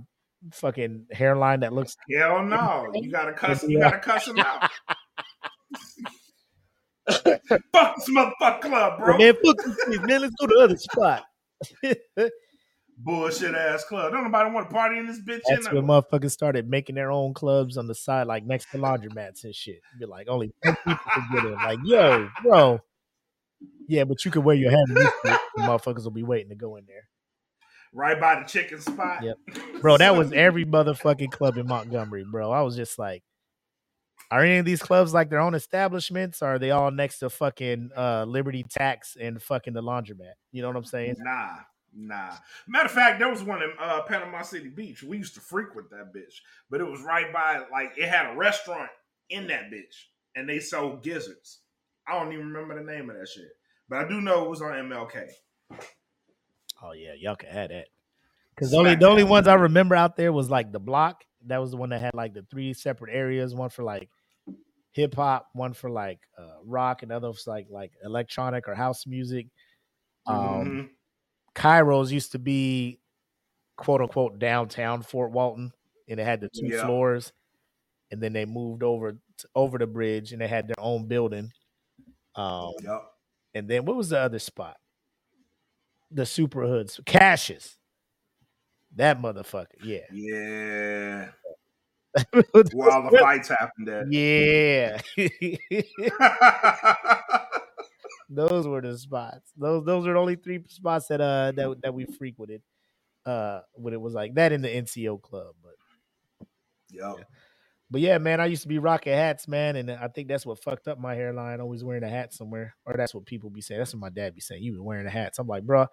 fucking hairline that looks Hell no. You gotta cuss you gotta cuss him out. Fuck this motherfucker club, bro. Man, fuck this man. Let's go to the other spot. Bullshit ass club. Don't nobody want to party in this bitch. That's when motherfuckers started making their own clubs on the side, like next to laundromats and shit. Be like, only 10 people can get in. Like, yo, bro. Yeah, but you can wear your hat. The motherfuckers will be waiting to go in there. right by the chicken spot. Yep. Bro, that was every motherfucking club in Montgomery, bro. I was just like, are any of these clubs like their own establishments? Or are they all next to fucking uh Liberty Tax and fucking the laundromat? You know what I'm saying? Nah, nah. Matter of fact, there was one in uh, Panama City Beach. We used to frequent that bitch, but it was right by like it had a restaurant in that bitch, and they sold gizzards. I don't even remember the name of that shit, but I do know it was on MLK. Oh yeah, y'all can have that. Because the only the only ones I remember out there was like the block. That was the one that had like the three separate areas, one for like hip hop, one for like uh, rock, and others like like electronic or house music. Um, Mhm. Cairo's used to be quote unquote downtown Fort Walton, and it had the two Yeah. floors, and then they moved over to, over the bridge, and they had their own building. Um, Yup. And then what was the other spot? The super hoods, Cassius. That motherfucker, yeah. Yeah. Where all the fights happened at. Yeah. those were the spots. Those those were the only three spots that uh that that we frequented. Uh when it was like that in the NCO club. But Yup. But yeah, man, I used to be rocking hats, man, and I think that's what fucked up my hairline, always wearing a hat somewhere. Or that's what people be saying. That's what my dad be saying. You been wearing a hat. So I'm like, bro,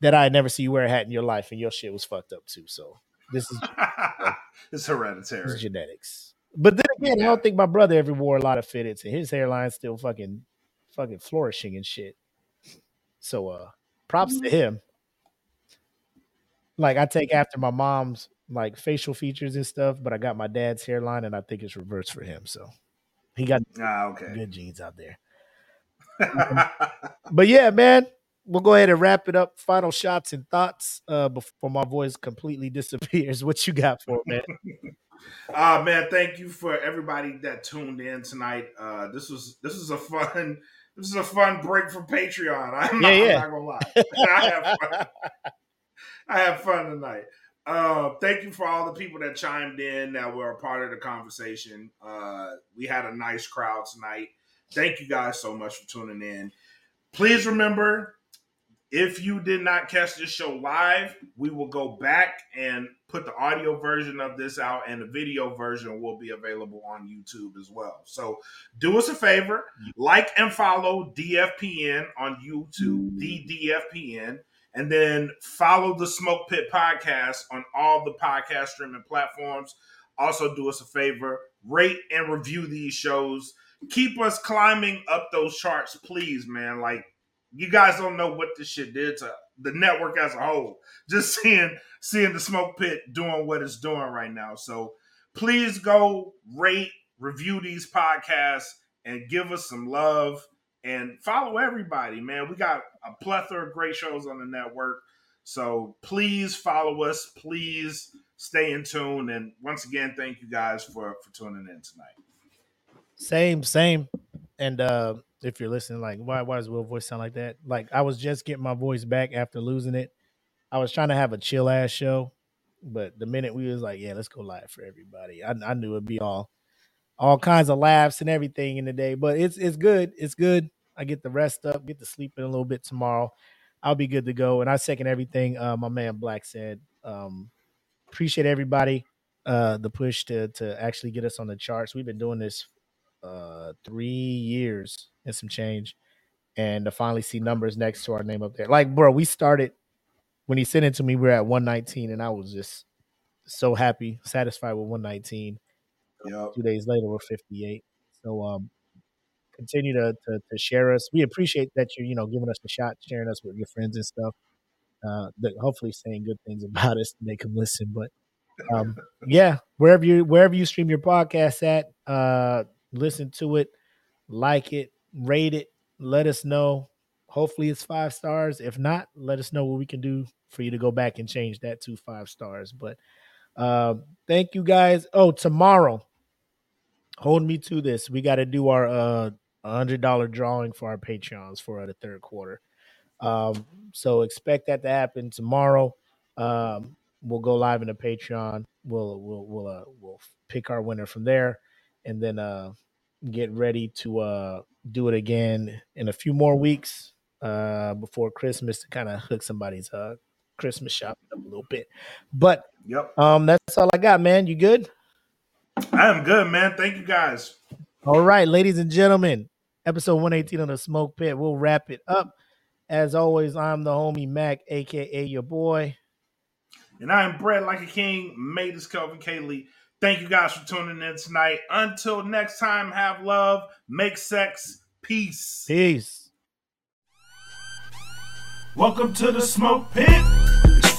that I never see you wear a hat in your life and your shit was fucked up too. So this is it's hereditary. It's genetics. But then again, I don't think my brother ever wore a lot of fitteds, and his hairline's still fucking, fucking flourishing and shit. So, uh, props to him. Like I take after my mom's like facial features and stuff, but I got my dad's hairline, and I think it's reversed for him. So he got Ah, okay. good genes out there. But yeah, man, we'll go ahead and wrap it up. Final shots and thoughts uh, before my voice completely disappears. What you got for it, man? Uh man, thank you for everybody that tuned in tonight. Uh this was this is a fun this is a fun break from Patreon. I'm, not, Yeah, yeah. I'm not gonna lie. I have fun. I have fun tonight. Uh, thank you for all the people that chimed in that were a part of the conversation. Uh, we had a nice crowd tonight. Thank you guys so much for tuning in. Please remember if you did not catch this show live, we will go back and put the audio version of this out, and the video version will be available on YouTube as well. So do us a favor, like and follow DFPN on YouTube, DDFPN, and then follow the Smoke Pit Podcast on all the podcast streaming platforms. Also, do us a favor, rate and review these shows. Keep us climbing up those charts, please, man. Like you guys don't know what this shit did to the network as a whole. Just seeing seeing the smoke pit doing what it's doing right now. So please go rate, review these podcasts, and give us some love and follow everybody, man. We got a plethora of great shows on the network. So please follow us. Please stay in tune. And once again, thank you guys for for tuning in tonight. Same, same. And uh if you're listening, like, why why does Will voice sound like that? Like I was just getting my voice back after losing it. I was trying to have a chill ass show, but the minute we was like, yeah, let's go live for everybody, I, I knew it'd be all all kinds of laughs and everything in the day. But it's it's good. It's good. I get the rest up, get to sleep in a little bit tomorrow. I'll be good to go. And I second everything uh, my man Blak said. Um, appreciate everybody uh, the push to to actually get us on the charts. We've been doing this uh, three years and some change, and to finally see numbers next to our name up there. Like, bro, we started when he sent it to me. We were at 119, and I was just so happy, satisfied with 119. Yep. Two days later, we're 58. So, um, continue to, to to share us. We appreciate that you're you know giving us a shot, sharing us with your friends and stuff. Uh, that hopefully saying good things about us to make them listen. But um, yeah, wherever you wherever you stream your podcast at, uh, listen to it, like it, rate it, let us know. Hopefully it's five stars. If not, let us know what we can do for you to go back and change that to five stars. But uh, thank you guys. Oh, tomorrow, hold me to this. We got to do our uh hundred dollar drawing for our Patreons for the third quarter. Um, so expect that to happen tomorrow. Um, we'll go live in the Patreon. We'll we'll we'll uh, we'll pick our winner from there, and then uh, get ready to uh, do it again in a few more weeks uh, before Christmas to kind of hook somebody's uh, Christmas shopping up a little bit. But Yep. um, that's all I got, man. You good? I am good, man. Thank you guys. All right, ladies and gentlemen, episode 118 of the Smoke Pit. We'll wrap it up. As always, I'm the homie Mac, aka your boy. And I am bred like a king, made this Kelvin Kaylee. Thank you guys for tuning in tonight. Until next time, have love, make sex, peace. Peace. Welcome to the smoke pit.